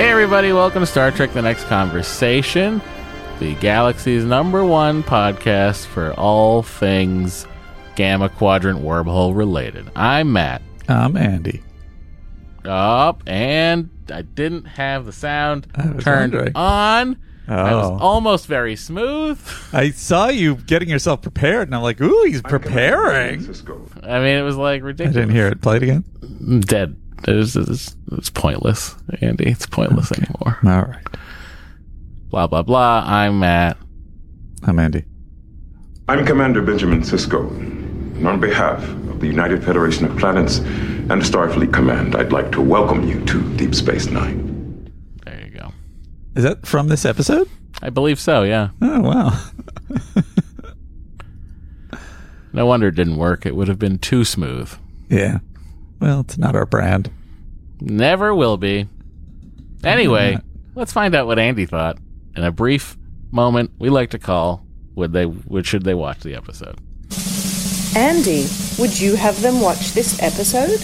Hey, everybody, welcome to Star Trek The Next Conversation, the galaxy's number one podcast for all things Gamma Quadrant wormhole related. I'm Matt. I'm Andy. Up, and I didn't have the sound turned wondering. on. I was Oh. almost very smooth. I saw you getting yourself prepared, and I'm like, ooh, he's preparing. I mean, it was like ridiculous. I didn't hear it. Play it again. Dead. It was, it was, it was pointless, Andy. It's pointless anymore. All right. Blah, blah, blah. I'm Matt. I'm Andy. I'm Commander Benjamin Sisko. And on behalf of the United Federation of Planets and Starfleet Command, I'd like to welcome you to Deep Space Nine. There you go. Is that from this episode? I believe so, yeah. Oh, wow. No wonder it didn't work. It would have been too smooth. yeah. Well, it's not our brand. Never will be. Anyway, let's find out what Andy thought in a brief moment we like to call would they would should they watch the episode. Andy, would you have them watch this episode?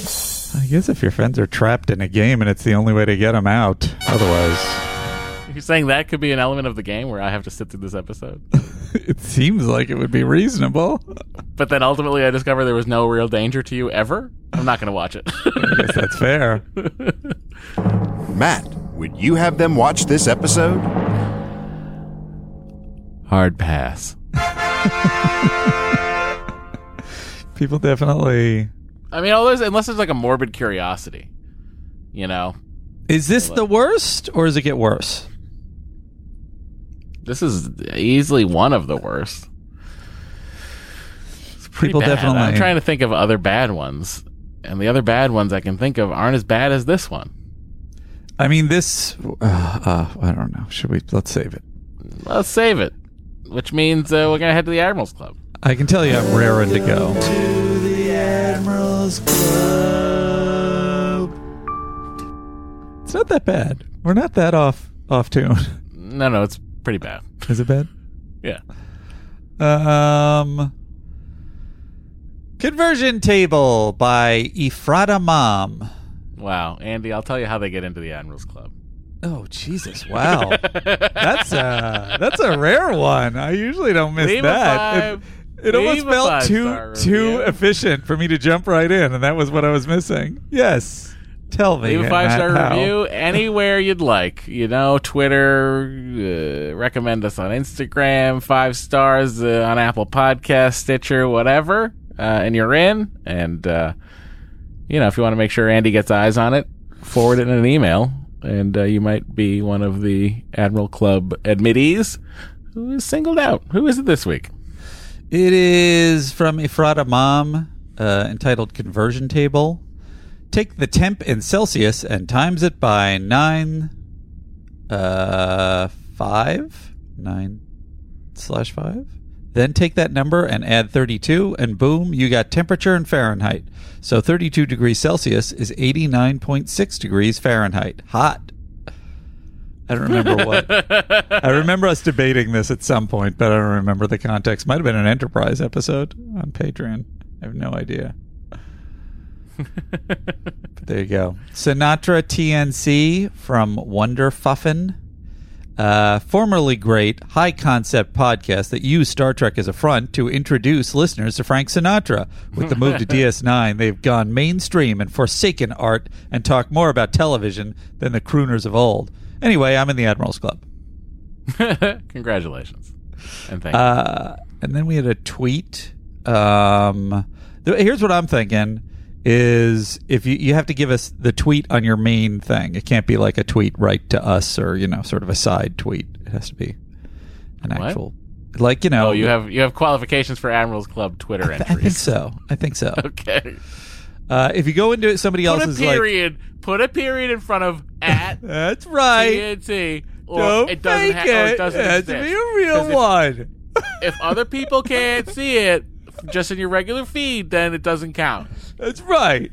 I guess if your friends are trapped in a game and it's the only way to get them out, otherwise, You're saying that could be an element of the game where I have to sit through this episode? it seems like it would be reasonable. but then ultimately I discover there was no real danger to you ever? I'm not going to watch it. I guess that's fair. Matt, would you have them watch this episode? Hard pass. People definitely. I mean, all there's, unless there's like a morbid curiosity, you know. Is this the worst, or does it get worse? This is easily one of the worst. It's pretty People bad. definitely- I'm trying to think of other bad ones, and the other bad ones I can think of aren't as bad as this one. I mean, this. Uh, uh, I don't know. Should we? Let's save it. Let's save it, which means uh, we're gonna head to the Admirals Club. I can tell you I'm raring to go. To the Admirals Club. It's not that bad. We're not that off off tune. No, no, it's pretty bad. Is it bad? Yeah. Um Conversion Table by Ifrata Mom. Wow, Andy, I'll tell you how they get into the Admirals Club. Oh Jesus! Wow, that's a that's a rare one. I usually don't miss Leave that. it it almost felt too too efficient for me to jump right in, and that was what I was missing. Yes, tell me. Leave a five star how. review anywhere you'd like. You know, Twitter, uh, recommend us on Instagram, five stars uh, on Apple Podcast, Stitcher, whatever, uh, and you're in. And, uh, you know, if you want to make sure Andy gets eyes on it, forward it in an email, and uh, you might be one of the Admiral Club admittees who is singled out. Who is it this week? It is from Ifrata Mom, uh, entitled "Conversion Table." Take the temp in Celsius and times it by nine, uh, five, nine slash five. Then take that number and add 32, and boom, you got temperature in Fahrenheit. So 32 degrees Celsius is 89.6 degrees Fahrenheit. Hot. I don't remember what. I remember us debating this at some point, but I don't remember the context. Might have been an Enterprise episode on Patreon. I have no idea. But there you go. Sinatra TNC from Wonderfuffen. Uh, formerly great high concept podcast that used Star Trek as a front to introduce listeners to Frank Sinatra. With the move to DS9, they've gone mainstream and forsaken art and talk more about television than the crooners of old. Anyway, I'm in the Admirals Club. Congratulations. And thank you. Uh, and then we had a tweet. Um, th- here's what I'm thinking: is if you you have to give us the tweet on your main thing. It can't be like a tweet right to us or you know sort of a side tweet. It has to be an What? actual, like you know. Oh, you have you have qualifications for Admirals Club Twitter I, entries. I think so. I think so. Okay. Uh, if you go into it, somebody else Put a is like, period. put a period in front of at "That's right." TNT. Or Don't it doesn't fake ha- or it. it doesn't it has to be a real 'Cause if- one. if other people can't see it just in your regular feed, then it doesn't count. That's right.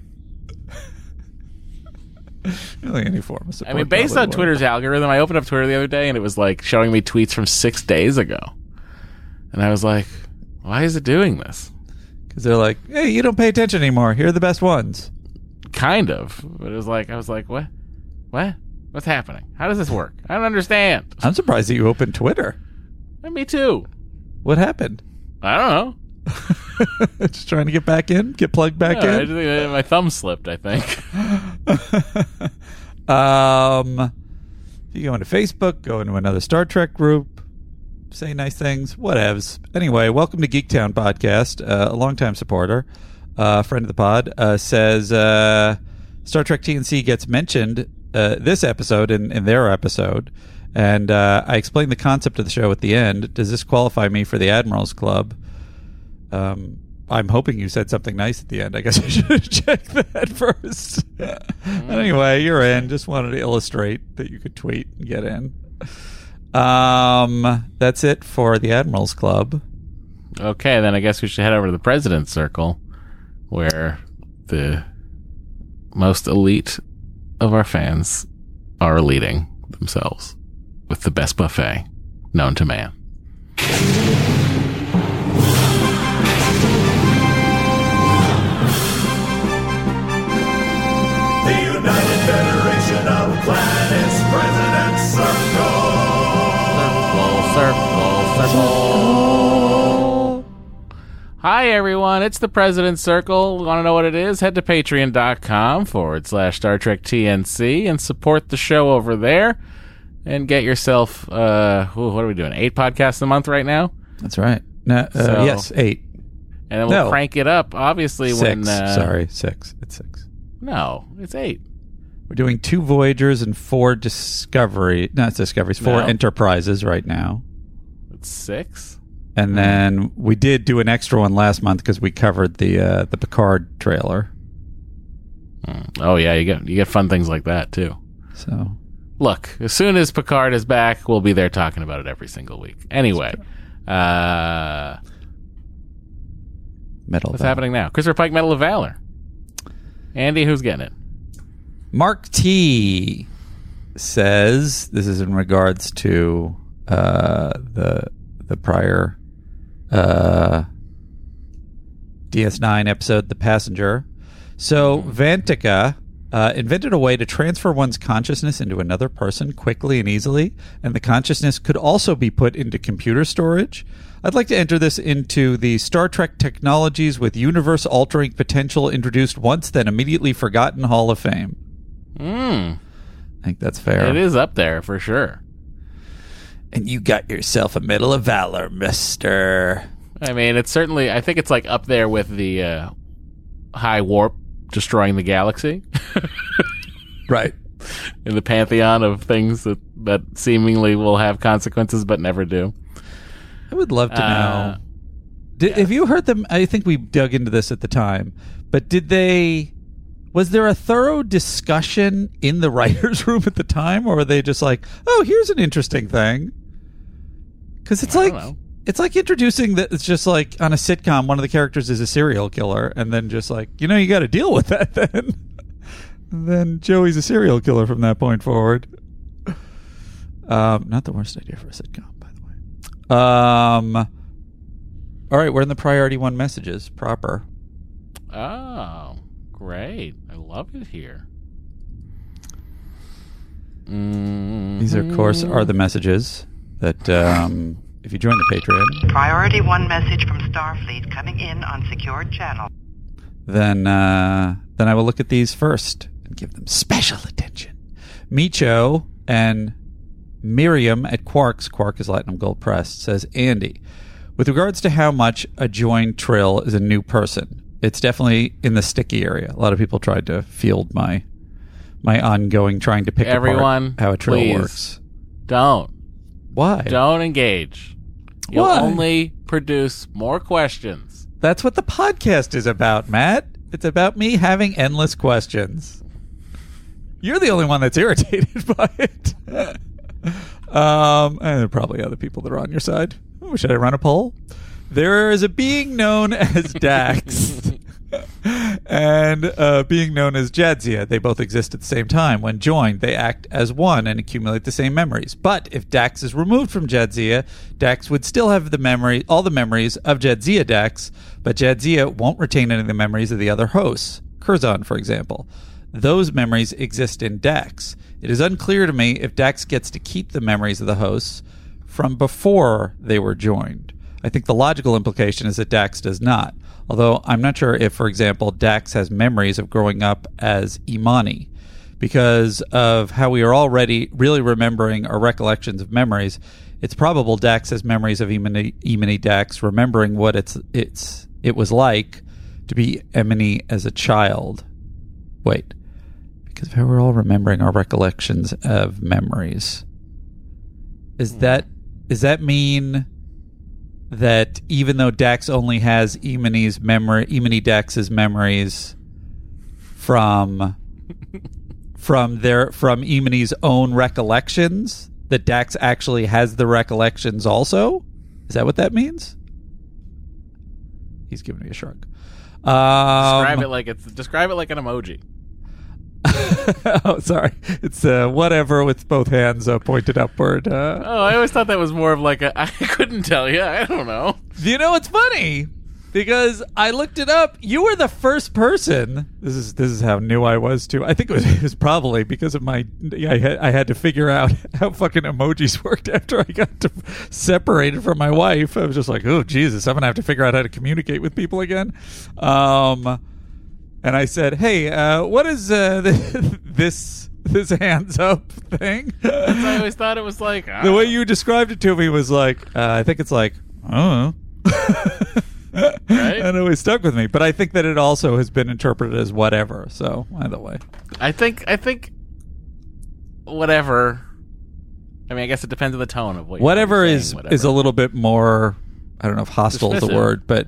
really, any form of I mean, based on would. Twitter's algorithm, I opened up Twitter the other day and it was like showing me tweets from six days ago. And I was like, why is it doing this? because they're like, "Hey, you don't pay attention anymore. Here are the best ones." Kind of. But it was like, I was like, what? What? What's happening? How does this work? I don't understand. I'm surprised that you opened Twitter. And me too. What happened? I don't know. Just trying to get back in, get plugged back Yeah, I in. just think my thumb slipped, I think. um, if you go into Facebook, go into another Star Trek group, say nice things, whatevs. Anyway, welcome to Geektown Podcast. Uh, a longtime supporter, uh, friend of the pod, uh, says uh, Star Trek TNC gets mentioned uh, this episode in, in their episode. And uh, I explained the concept of the show at the end. Does this qualify me for the Admirals Club? Um, I'm hoping you said something nice at the end. I guess I should have checked that first. anyway, you're in. Just wanted to illustrate that you could tweet and get in. Um, that's it for the Admirals Club. okay, then I guess we should head over to the President's Circle, where the most elite of our fans are leading themselves with the best buffet known to man. Circle. Hi, everyone. It's the President's Circle. Want to know what it is? Head to patreon.com forward slash Star Trek TNC and support the show over there and get yourself, uh, ooh, what are we doing? Eight podcasts a month right now? That's right. No, uh, So- yes, eight, And then we'll No. crank it up, obviously, six. when. Uh, Sorry, six. It's six. No, it's eight. We're doing two Voyagers and four Discovery. Not Discoveries. Four No. Enterprises right now. Six? And then we did do an extra one last month because we covered the uh, the Picard trailer. Oh, yeah, you get, you get fun things like that, too. So look, as soon as Picard is back, we'll be there talking about it every single week. Anyway, uh, Medal. what's Valor. happening now? Christopher Pike Medal of Valor. Andy, who's getting it? Mark T says this is in regards to uh, the the prior uh, DS9 episode, The Passenger. So Vantika uh, invented a way to transfer one's consciousness into another person quickly and easily, and the consciousness could also be put into computer storage. I'd like to enter this into the Star Trek technologies with universe altering potential introduced once, then immediately forgotten Hall of Fame. Mm, I think that's fair. it is up there for sure. And you got yourself a Medal of Valor, mister. I mean, it's certainly, I think it's like up there with the uh, high warp destroying the galaxy Right. in the pantheon of things that, that seemingly will have consequences but never do. I would love to Uh, know. Did, Have you heard them? I think we dug into this at the time, but did they? Was there a thorough discussion in the writers' room at the time, or were they just like, "Oh, here's an interesting thing"? Because it's I like it's like introducing that. It's just like on a sitcom, one of the characters is a serial killer, and then just like you know, you got to deal with that. Then, then Joey's a serial killer from that point forward. Um, not the worst idea for a sitcom, by the way. Um, all right, we're in the priority one messages proper. Oh, great. I love it here. Mm, These, of course, are the messages that um, if you join the Patreon, Priority one message from Starfleet coming in on secured channel. then uh, then I will look at these first and give them special attention. Micho and Miriam at Quarks, Quark is Latinum Gold Press, says Andy, with regards to how much a joined Trill is a new person, it's definitely in the sticky area. A lot of people tried to field my my ongoing trying to pick Everyone, apart how a Trill please. works. Don't. Why? Don't engage. You'll Why? only produce more questions. That's what the podcast is about, Matt. It's about me having endless questions. You're the only one that's irritated by it. um, and there are probably other people that are on your side. Ooh, should I run a poll? There is a being known as Dax and uh, being known as Jadzia. They both exist at the same time. When joined, they act as one and accumulate the same memories. But if Dax is removed from Jadzia, Dax would still have the memory, all the memories of Jadzia Dax, but Jadzia won't retain any of the memories of the other hosts. Curzon, for example. Those memories exist in Dax. It is unclear to me if Dax gets to keep the memories of the hosts from before they were joined. I think the logical implication is that Dax does not. Although I'm not sure if, for example, Dax has memories of growing up as Emony. Because of how we are already really remembering our recollections of memories, it's probable Dax has memories of Emony, Emony Dax, remembering what it's it's it was like to be Emily as a child. Wait, because of how we're all remembering our recollections of memories. Is hmm. that does that mean that even though Dax only has Emony's memory, Emony Dax's memories from from their from Emony's own recollections, that Dax actually has the recollections also? Is that what that means? He's giving me a shrug. Um, Describe it like it's describe it like an emoji. oh, sorry. It's uh, whatever with both hands uh, pointed upward. Uh, Oh, I always thought that was more of like a. I couldn't tell you. I don't know. You know, it's funny because I looked it up. You were the first person. This is this is how new I was too. I think it was, it was probably because of my. I had, I had to figure out how fucking emojis worked after I got to, separated from my wife. I was just like, oh Jesus, I'm gonna have to figure out how to communicate with people again. Um, and I said, hey, uh, what is uh, this this hands up thing? I always thought it was like the way you described it to me was like uh, I think it's like oh and it always stuck with me but I think that it also has been interpreted as whatever so either way I think I think whatever. I mean, I guess it depends on the tone of what. you're whatever saying, is whatever. is a little bit more I don't know if hostile is the word but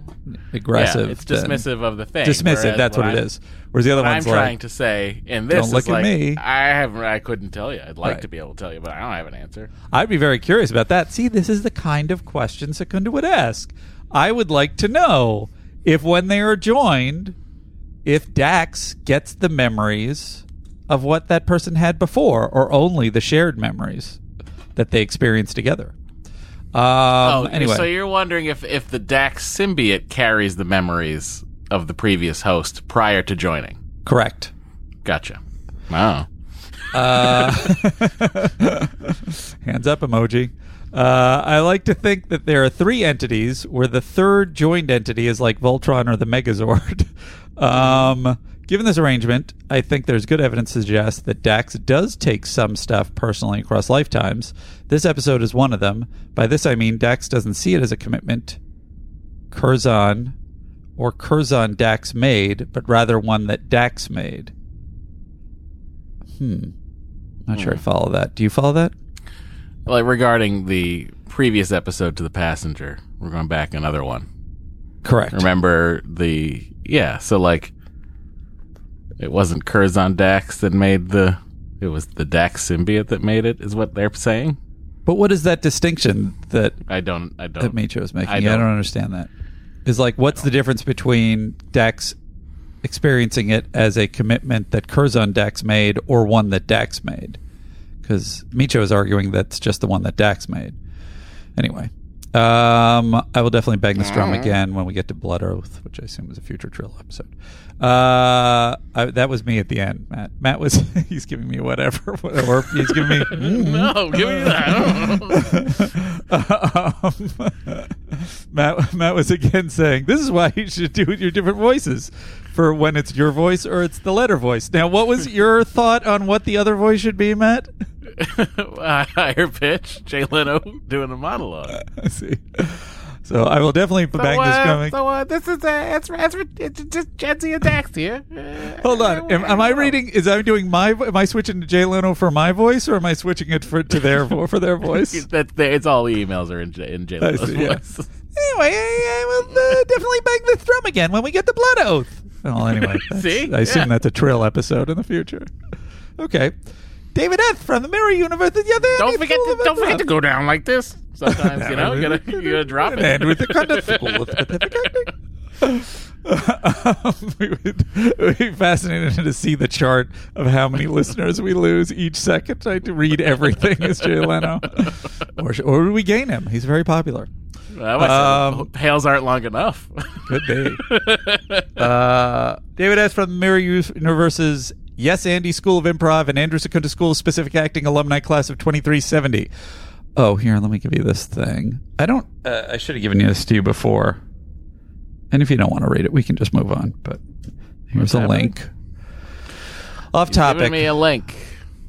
aggressive Yeah, it's dismissive of the thing. Dismissive. That's what it I'm- whereas the other What I'm one's trying to say in this Don't look is at like, me. I haven't. I couldn't tell you. I'd like Right. to be able to tell you, but I don't have an answer. I'd be very curious about that. See, this is the kind of question Secunda would ask. I would like to know if when they are joined, if Dax gets the memories of what that person had before, or only the shared memories that they experienced together. Um, oh, anyway, so you're wondering if if the Dax symbiote carries the memories of the previous host prior to joining. correct. Gotcha. Wow. Uh, hands up emoji. Uh, I like to think that there are three entities where the third joined entity is like Voltron or the Megazord. um, given this arrangement, I think there's good evidence to suggest that Dax does take some stuff personally across lifetimes. This episode is one of them. By this I mean Dax doesn't see it as a commitment Curzon or Curzon Dax made, but rather one that Dax made. Hmm. Not sure I follow that. Do you follow that? Like regarding the previous episode to the passenger, we're going back another one. Correct. Remember the yeah? So like, it wasn't Curzon Dax that made the. It was the Dax symbiote that made it. Is what they're saying. But what is that distinction that I don't. I don't. that Micho is making? I don't- I don't understand that. Is like, what's the difference between Dax experiencing it as a commitment that Curzon Dax made or one that Dax made? Because Micho is arguing that's just the one that Dax made. Anyway, um, I will definitely bang this drum again when we get to Blood Oath, which I assume is a future Trill episode. Uh, I, that was me at the end, Matt. Matt was he's giving me whatever, or he's giving me mm. no, give me that. um, Matt, Matt was again saying, "This is why you should do your different voices for when it's your voice or it's the letter voice." Now, what was your thought on what the other voice should be, Matt? Uh, higher pitch. Jay Leno doing a monologue. I see. So I will definitely bang this coming. so uh, this is uh, it's, it's, it's just Jetsy and Dax here. Uh, Hold on. Am, am I reading? Is I doing my? Am I switching to Jay Leno for my voice, or am I switching it for to their vo- for their voice? That's. It's all the emails are in J- in Jay Leno's see, yeah. voice. Anyway, I, I will uh, definitely bang this drum again when we get the blood oath. Well, anyway, See? I assume Yeah. that's a Trill episode in the future. Okay, David F. from the Mirror Universe. Yeah, they- Don't forget to, don't forget to go down like this. Sometimes you know you gotta you gotta drop it. And with the kind of school of specific acting. we would it would be fascinating to see the chart of how many listeners we lose each second trying to read everything as Jay Leno. Or, or do we gain him? He's very popular. Well, Um, Hails aren't long enough. Could be. uh, David S. from the Mirror Universe's Yes Andy School of Improv and Andrew Secunda School of Specific Acting alumni class of 2370. Oh, here, let me give you this thing. I don't, uh, I should have given you this to you before. And if you don't want to read it, we can just move on. But here's a happening? link. Off Giving topic. me a link.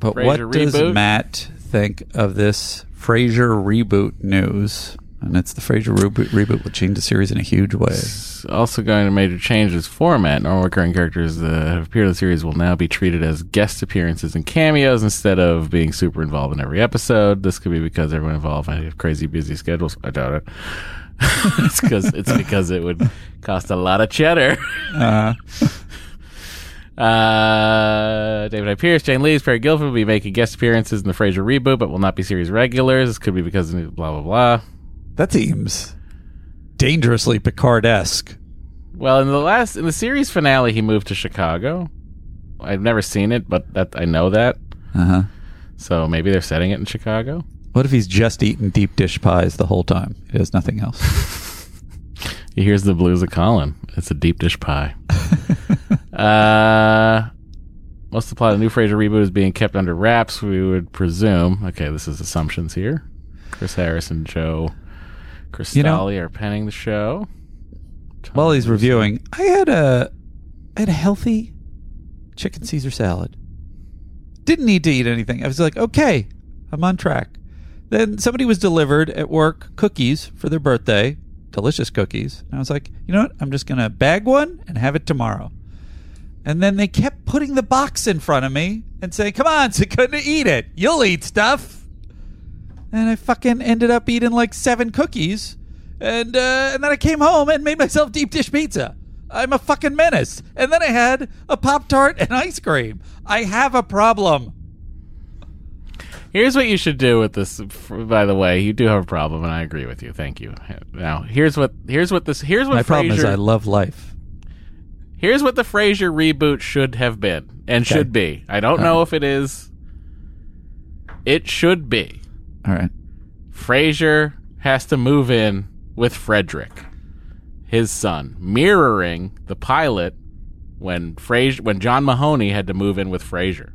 But Frasier what does reboot? Matt think of this Frasier reboot news? And it's the Frasier reboot, reboot will change the series in a huge way. It's also going to major change its format. Normal recurring characters that have appeared in the series will now be treated as guest appearances and cameos instead of being super involved in every episode. This could be because everyone involved might have crazy busy schedules. I doubt it. it's because it's because it would cost a lot of cheddar. Uh, Uh, David Hyde Pierce, Jane Leeves, Peri Gilpin will be making guest appearances in the Frasier reboot, but will not be series regulars. This could be because of blah blah blah. that seems dangerously Picard-esque. Well, in the last in the series finale, he moved to Chicago. I've never seen it, but that I know that. Uh-huh. So maybe they're setting it in Chicago. What if he's just eating deep dish pies the whole time? He has nothing else. He hears the blues of Colin. It's a deep dish pie. uh, most of the plot of the new Frasier reboot is being kept under wraps. We would presume. Okay, this is assumptions here. Chris Harris and Joe Cristalli You know- are penning the show. While he's reviewing, I had a I had a healthy chicken Caesar salad. Didn't need to eat anything. I was like, okay, I'm on track. Then somebody was delivered at work cookies for their birthday, delicious cookies. And I was like, you know what? I'm just gonna bag one and have it tomorrow. And then they kept putting the box in front of me and saying, "Come on, Secunda, eat it. You'll eat stuff." And I fucking ended up eating like seven cookies, and uh, and then I came home and made myself deep dish pizza. I'm a fucking menace. And then I had a pop tart and ice cream. I have a problem. Here's what you should do with this. By the way, you do have a problem, and I agree with you. Thank you. Now, here's what here's what this here's what My problem is I love life. Here's what the Frasier reboot should have been and Okay. should be. I don't know if it is. It should be. All right. Frasier has to move in with Frederick, his son, mirroring the pilot when Frasier when John Mahoney had to move in with Frasier.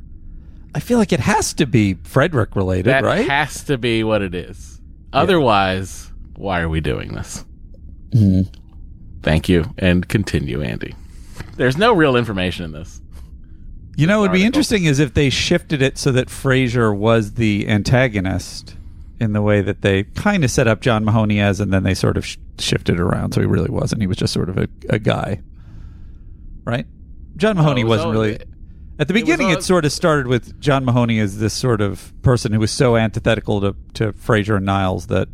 I feel like it has to be Frederick related, That right? has to be what it is. Otherwise, why are we doing this? Mm-hmm. Thank you, and continue, Andy. There's no real information in this. You know, what would be article. interesting is if they shifted it so that Frasier was the antagonist in the way that they kind of set up John Mahoney as, and then they sort of sh- shifted around, so he really wasn't. He was just sort of a, a guy, right? John Mahoney it was wasn't all- really. At the beginning, it, all- sort of started with John Mahoney as this sort of person who was so antithetical to, to Frasier and Niles that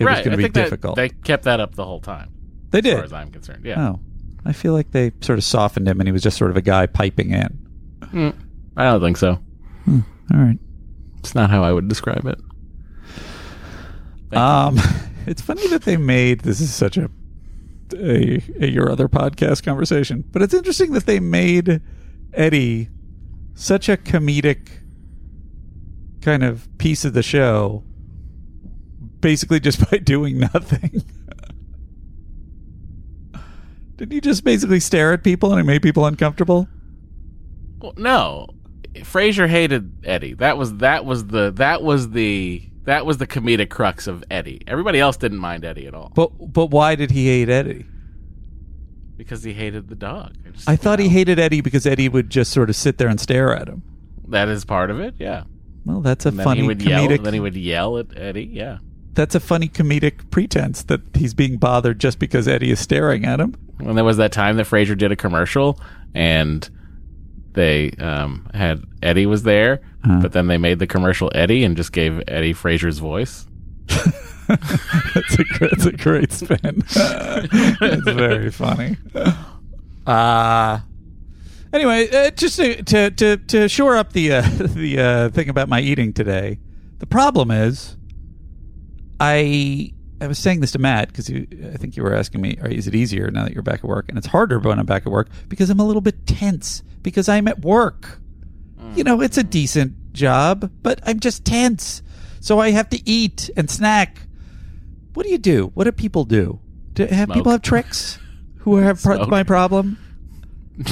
it was going to be think that difficult. They kept that up the whole time, They did, as far as I'm concerned. Yeah, Oh, I feel like they sort of softened him, and he was just sort of a guy piping in. I don't think so. All right. It's not how I would describe it. Um, it's funny that they made this is such a, a a your other podcast conversation, but it's interesting that they made Eddie such a comedic kind of piece of the show, basically just by doing nothing. Did he just basically stare at people and it made people uncomfortable? Well, no, Frasier hated Eddie. That was that was the that was the that was the comedic crux of Eddie. Everybody else didn't mind Eddie at all But but why did he hate Eddie? Because he hated the dog. just, I you thought he hated Eddie because Eddie would just sort of sit there and stare at him. that is part of it. Yeah, Well, that's a and then funny he would comedic. yell. Then he would yell at Eddie. Yeah. that's a funny comedic pretense that he's being bothered just because Eddie is staring at him. when there was that time that Frasier did a commercial and they um, had Eddie was there, Uh-huh. but then they made the commercial Eddie and just gave Eddie Frasier's voice. that's a that's a great spin. it's very funny. Uh anyway, uh, just to, to to to shore up the uh, the uh, thing about my eating today. The problem is, I I was saying this to Matt because I think you were asking me, is it easier now that you're back at work? And it's harder when I'm back at work because I'm a little bit tense because I'm at work. You know, it's a decent job, but I'm just tense. So I have to eat and snack. What do you do? What do people do? Do have people have tricks who have pro- Smoke. my problem?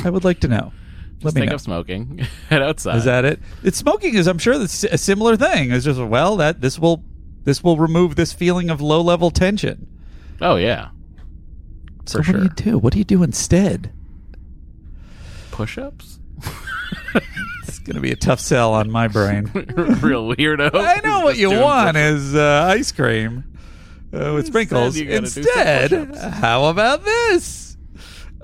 I would like to know. Let Just me think know. of smoking. Head outside. Is that it? It's smoking is I'm sure that's a similar thing. It's just well that this will this will remove this feeling of low level tension. Oh yeah. So For what do you do? What do you do instead? Push-ups. It's going to be a tough sell on my brain. Real weirdo. I know what Just you doing want push-ups. is uh, ice cream uh, with sprinkles. you gotta do some Instead, how about this?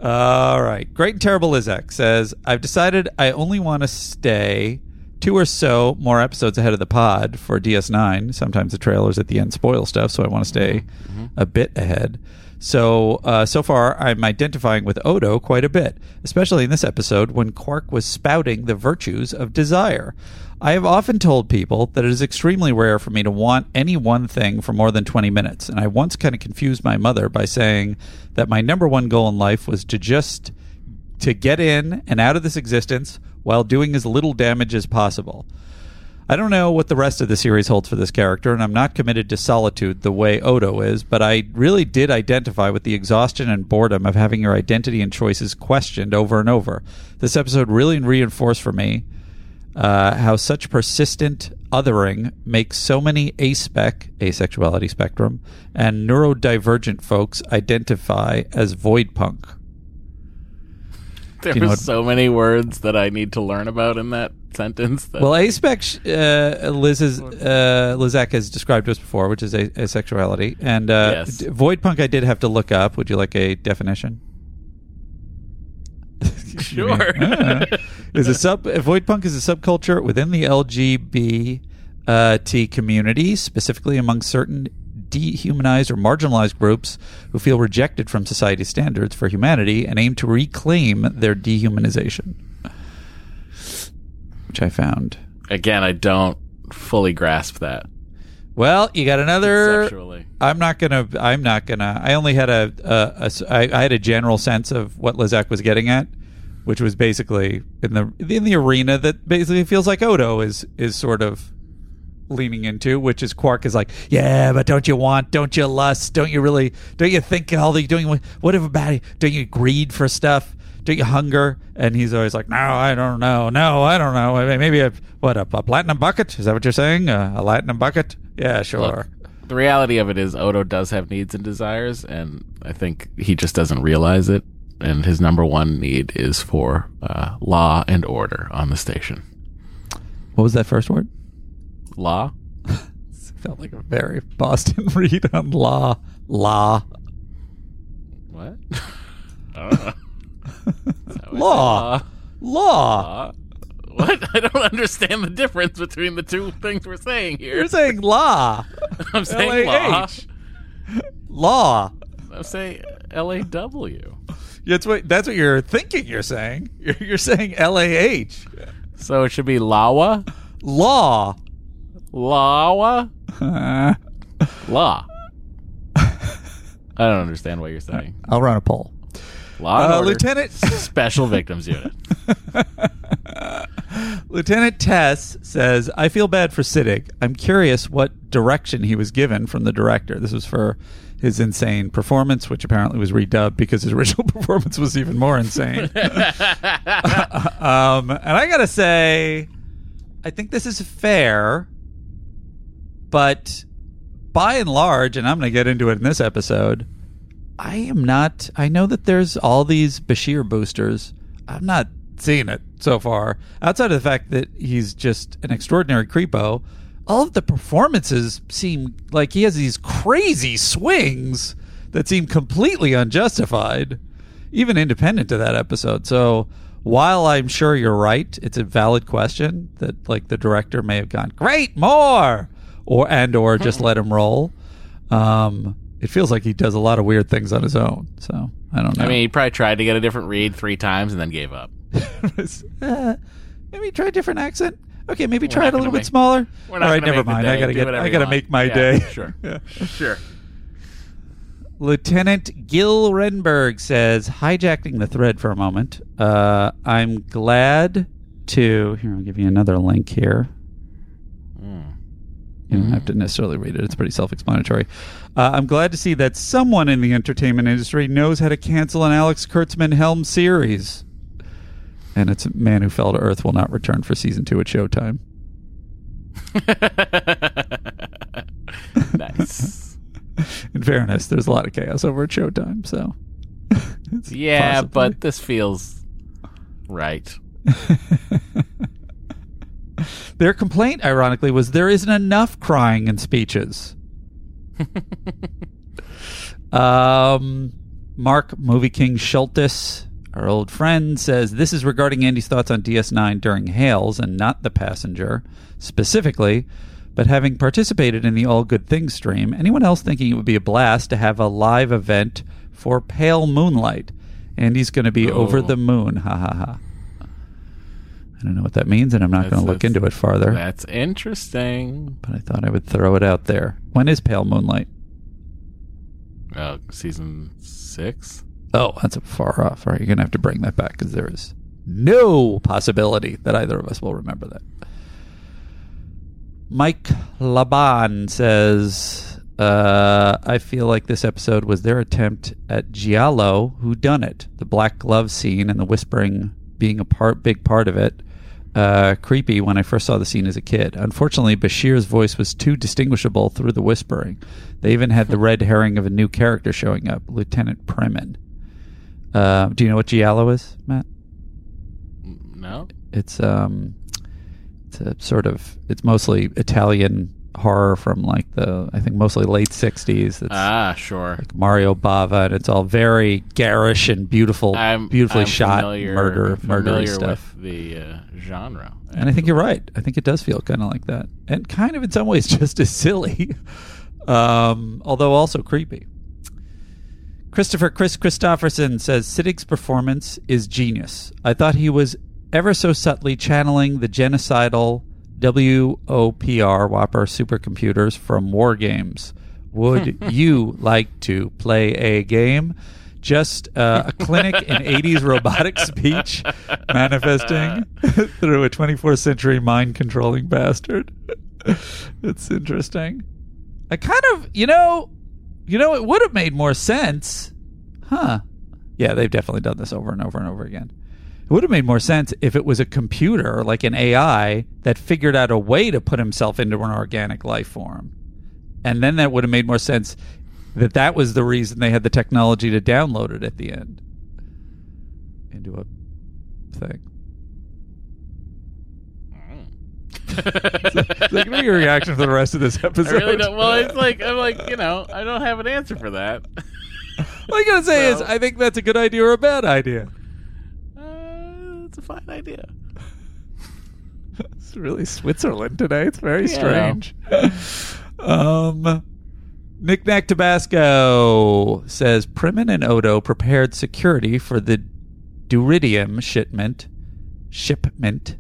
All right. Great and Terrible Lizak says, I've decided I only want to stay two or so more episodes ahead of the pod for DS9. Sometimes the trailers at the end spoil stuff, so I want to stay Mm-hmm. a bit ahead. So, uh, so far, I'm identifying with Odo quite a bit, especially in this episode when Quark was spouting the virtues of desire. I have often told people that it is extremely rare for me to want any one thing for more than 20 minutes, and I once kind of confused my mother by saying that my number one goal in life was to just to get in and out of this existence while doing as little damage as possible. I don't know what the rest of the series holds for this character, and I'm not committed to solitude the way Odo is, but I really did identify with the exhaustion and boredom of having your identity and choices questioned over and over. This episode really reinforced for me uh, how such persistent othering makes so many aspec, asexuality spectrum, and neurodivergent folks identify as void punk. There you know what- so many words that I need to learn about in that sentence. That Well, aspec, uh, Liz is, uh, Lizak has described to us before, which is a- asexuality. And uh, Yes. d- void punk, I did have to look up. Would you like a definition? sure. Uh, is a sub void punk is a subculture within the LGBT community, specifically among certain dehumanized or marginalized groups who feel rejected from society's standards for humanity and aim to reclaim their dehumanization. Which I found. Again, I don't fully grasp that Well, you got another. I'm not gonna. I'm not gonna. I only had a. a, a I, I had a general sense of what Lizak was getting at, which was basically in the in the arena that basically feels like Odo is is sort of leaning into, which is Quark is like, yeah, but don't you want? Don't you lust? Don't you really? Don't you think all the doing? What about? Don't you greed for stuff? Don't you hunger? And he's always like, no, I don't know. No, I don't know. Maybe a what a, a platinum bucket? Is that what you're saying? Uh, a platinum bucket? Yeah, sure. Look, the reality of it is Odo does have needs and desires, and I think he just doesn't realize it. And his number one need is for uh, law and order on the station. What was that first word? Law? It felt like a very Boston read on law. Law. What? I don't know. Is that what I said? Law. Law. Law? What? I don't understand the difference between the two things we're saying here. You're saying law. I'm saying law. Law. I'm saying L A W. That's what that's what you're thinking you're saying. You're, you're saying L A H. So it should be Lawa? Law. Lawa? Uh, Law. I don't understand what you're saying. I'll run a poll. Law and Uh, order. Lieutenant Special Victims Unit. Lieutenant Tess says, I feel bad for Siddig. I'm curious what direction he was given from the director. This was for his insane performance, which apparently was redubbed because his original performance was even more insane. um, and I got to say, I think this is fair, but by and large, and I'm going to get into it in this episode, I am not. I know that there's all these Bashir boosters. I'm not seeing it so far. Outside of the fact that he's just an extraordinary creepo, all of the performances seem like he has these crazy swings that seem completely unjustified, even independent to that episode. So while I'm sure you're right, it's a valid question that like the director may have gone great more, or and or just let him roll. Um, it feels like he does a lot of weird things on his own. So I don't know. I mean, he probably tried to get a different read three times and then gave up. uh, maybe try a different accent. Okay, maybe We're try it a little make- bit smaller. Not right, never mind. I gotta get. I gotta want. make my Yeah, day. Sure. Yeah. Sure. Lieutenant Gil Renberg says, hijacking the thread for a moment. Uh, I'm glad to. Here, I'll give you another link here. You don't have to necessarily read it. It's pretty self-explanatory. Uh, I'm glad to see that someone in the entertainment industry knows how to cancel an Alex Kurtzman helm series. And it's a Man Who Fell to Earth will not return for season two at Showtime. nice. In fairness, there's a lot of chaos over at Showtime, so Yeah, possibly- but this feels right. Their complaint, ironically, was there isn't enough crying in speeches. um, Mark Movie King Schultes, our old friend, says this is regarding Andy's thoughts on DS9 during Hales and not the passenger specifically. But having participated in the All Good Things stream, anyone else thinking it would be a blast to have a live event for Pale Moonlight? Andy's going to be over Oh. the moon. Ha ha ha. I don't know what that means, and I'm not going to look into it farther That's interesting. but I thought I would throw it out there. When is Pale Moonlight? Uh, season six. Oh, that's far off. Right, you're going to have to bring that back because there is no possibility that either of us will remember that. Mike Laban says, uh, I feel like this episode was their attempt at Giallo Who Done It, the black glove scene and the whispering being a part, big part of it. Uh, creepy when I first saw the scene as a kid. Unfortunately, Bashir's voice was too distinguishable through the whispering. They even had the red herring of a new character showing up, Lieutenant Primmin. Uh, do you know what Giallo is, Matt? No. It's um, it's a sort of it's mostly Italian horror from like the I think mostly late '60s. It's Ah, sure. like Mario Bava, and it's all very garish and beautiful, I'm beautifully I'm shot familiar, murder, murdery stuff. the uh, genre. And I think you're right. I think it does feel kind of like that, and kind of in some ways just as silly, um, although also creepy. Christopher Chris Christopherson says Siddig's performance is genius. I thought he was ever so subtly channeling the genocidal WOPR Whopper supercomputers from war games. Would you like to play a game? Just uh, a clinic in 80s robotic speech manifesting through a 24th century mind controlling bastard. it's interesting. I kind of, you know, you know, it would have made more sense. Huh. Yeah, they've definitely done this over and over and over again. It would have made more sense if it was a computer, like an AI, that figured out a way to put himself into an organic life form. And then that would have made more sense that that was the reason they had the technology to download it at the end into a thing. It's like, what are your reaction for the rest of this I episode? really don't. Well, it's like I'm like you know I don't have an answer for that. All I gotta say is, I think that's a good idea or a bad idea. Uh, it's a fine idea. It's really Switzerland today. It's very Yeah. strange. um, Nick Nack Tabasco says Primmin and Odo prepared security for the Deuridium shipment. Shipment.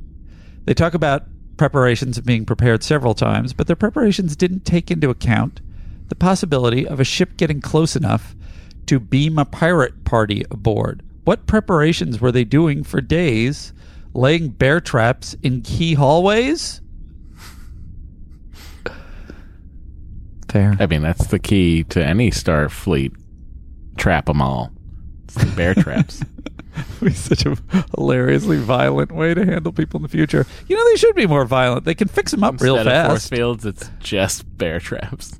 They talk about preparations of being prepared several times, but their preparations didn't take into account the possibility of a ship getting close enough to beam a pirate party aboard. What preparations were they doing for days? Laying bear traps in key hallways? Fair. I mean, that's the key to any Starfleet. Trap them all. It's the bear traps. be such a hilariously violent way to handle people in the future. You know, they should be more violent. They can fix them up real Instead of force fast. fields, it's just bear traps.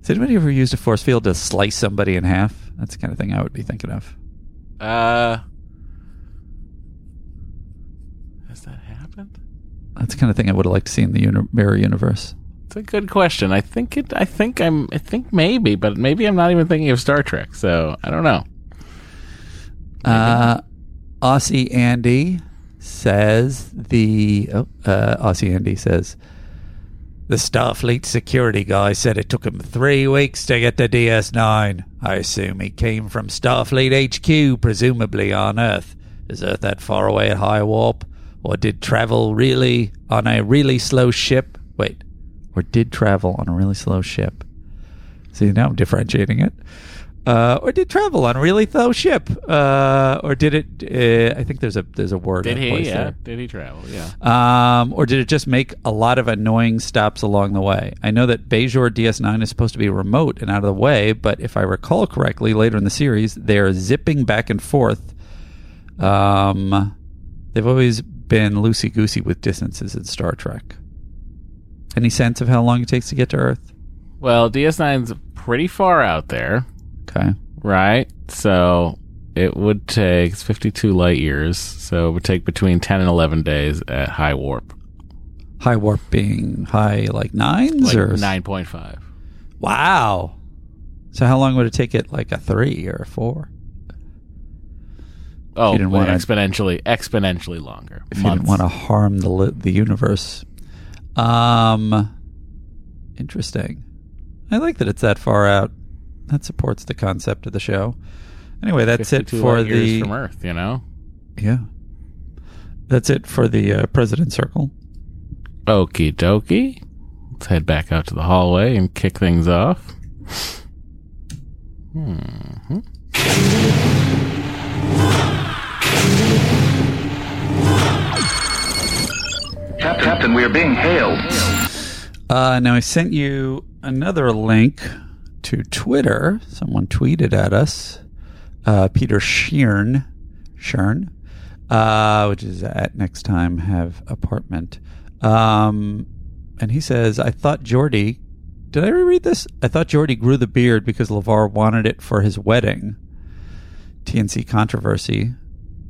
Has anybody ever used a force field to slice somebody in half? That's the kind of thing I would be thinking of. Uh, has that happened? That's the kind of thing I would have liked to see in the uni- mirror universe. It's a good question. I think it. I think I'm. I think maybe, but maybe I'm not even thinking of Star Trek. So I don't know. Uh, Aussie Andy says the oh, uh, Aussie Andy says The Starfleet security guy said it took him three weeks to get to DS9. I assume he came from Starfleet HQ, presumably on Earth. Is Earth that far away at high warp? Or did travel really on a really slow ship? Wait, or did travel on a really slow ship? See, now I'm differentiating it. Uh, or did travel on a really slow ship? Uh, or did it? Uh, I think there's a there's a word. Did he? Yeah. there. Did he travel? Yeah. Um, or did it just make a lot of annoying stops along the way? I know that Bajor DS9 is supposed to be remote and out of the way, but if I recall correctly, later in the series, they're zipping back and forth. Um, they've always been loosey goosey with distances in Star Trek. Any sense of how long it takes to get to Earth? Well, DS9's pretty far out there, Okay. right? So it would take it's 52 light years. So it would take between 10 and 11 days at high warp. High warp being high like nines Like or 9.5. Wow. So how long would it take it? Like a three or a four? Oh, you didn't wanna- exponentially, exponentially longer. if you didn't want to harm the the universe. Um, interesting. I like that it's that far out. That supports the concept of the show. Anyway, that's it 52 for light years the from Earth. You know. yeah. That's it for the uh, president circle. Okie dokie. Let's head back out to the hallway and kick things off. Captain, we are being hailed. Uh, now I sent you another link to Twitter. Someone tweeted at us. Uh, Peter Shearn, Shearn, uh, which is at next time have apartment. Um, and he says, I thought Geordi, did I reread this? I thought Geordi grew the beard because LeVar wanted it for his wedding. TNC controversy.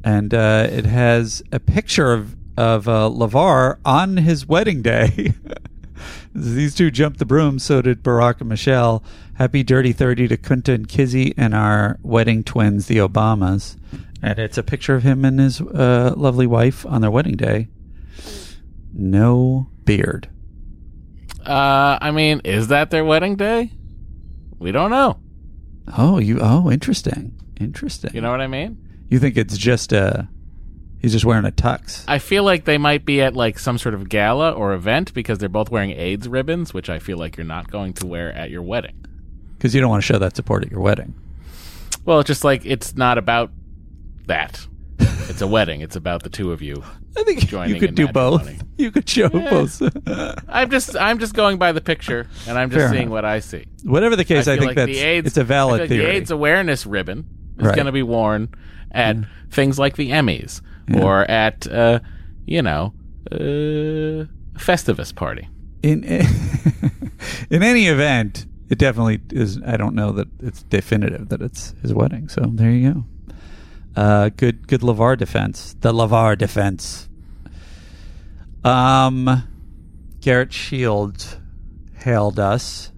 And uh, it has a picture of, of uh, LeVar on his wedding day. These two jumped the broom, so did Barack and Michelle. Happy Dirty 30 to Kunta and Kizzy and our wedding twins, the Obamas. And it's a picture of him and his uh, lovely wife on their wedding day. No beard. Uh, I mean, is that their wedding day? We don't know. Oh, you. Oh, interesting. Interesting. You know what I mean? You think it's just uh He's just wearing a tux. I feel like they might be at like some sort of gala or event because they're both wearing AIDS ribbons, which I feel like you're not going to wear at your wedding. Because you don't want to show that support at your wedding. Well, it's just like it's not about that. It's a wedding. It's about the two of you. I think you could do both. You could show both. I'm just I'm just going by the picture and I'm just Fair seeing enough. what I see. Whatever the case, I, feel think like that's the AIDS, it's a I valid like theory. The AIDS awareness ribbon is Right. going to be worn at mm. things like the Emmys or at uh, you know uh, Festivus party. in in any event, it definitely is. I don't know that it's definitive that it's his wedding. So there you go. Uh, good, good LeVar defense. The LeVar defense. Um, Garrett Shields hailed us.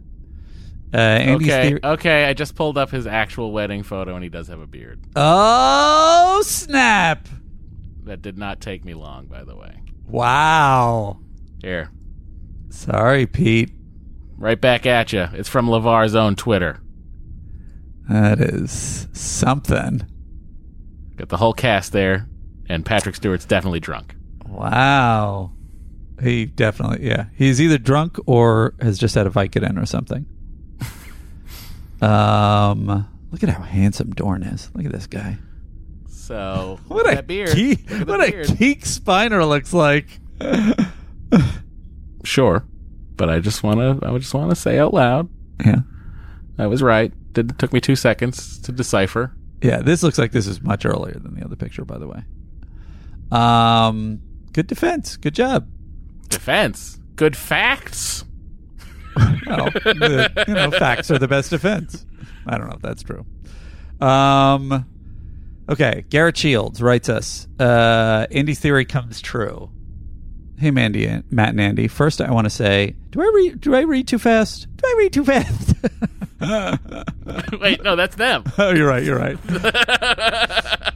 Uh, Andy's okay, theory- okay. I just pulled up his actual wedding photo, and he does have a beard. oh snap! That did not take me long, by the way. Wow. Here, Sorry, Pete. right back at you. It's from LeVar's own Twitter. That is something. Got the whole cast there, and Patrick Stewart's definitely drunk. Wow. He definitely, yeah. He's either drunk or has just had a Vicodin or something. um, look at how handsome Dorn is. Look at this guy. So What a that beard. geek! Look at the What a beard. geek Spiner looks like. Sure, but I just want to. I just want to say out loud, yeah, I was right. Did took me two seconds to decipher. yeah. This looks like this is much earlier than the other picture, by the way. Um, good defense. Good job. Defense. Good facts. Well, the, you know, facts are the best defense. I don't know if that's true. Um, okay, Garrett Shields writes us. Uh, Andy's theory comes true. Hey, Mandy, Matt, and Andy. First, I want to say, do I read? Do I read too fast? Do I read too fast? Wait, no, that's them. oh, you're right. You're right.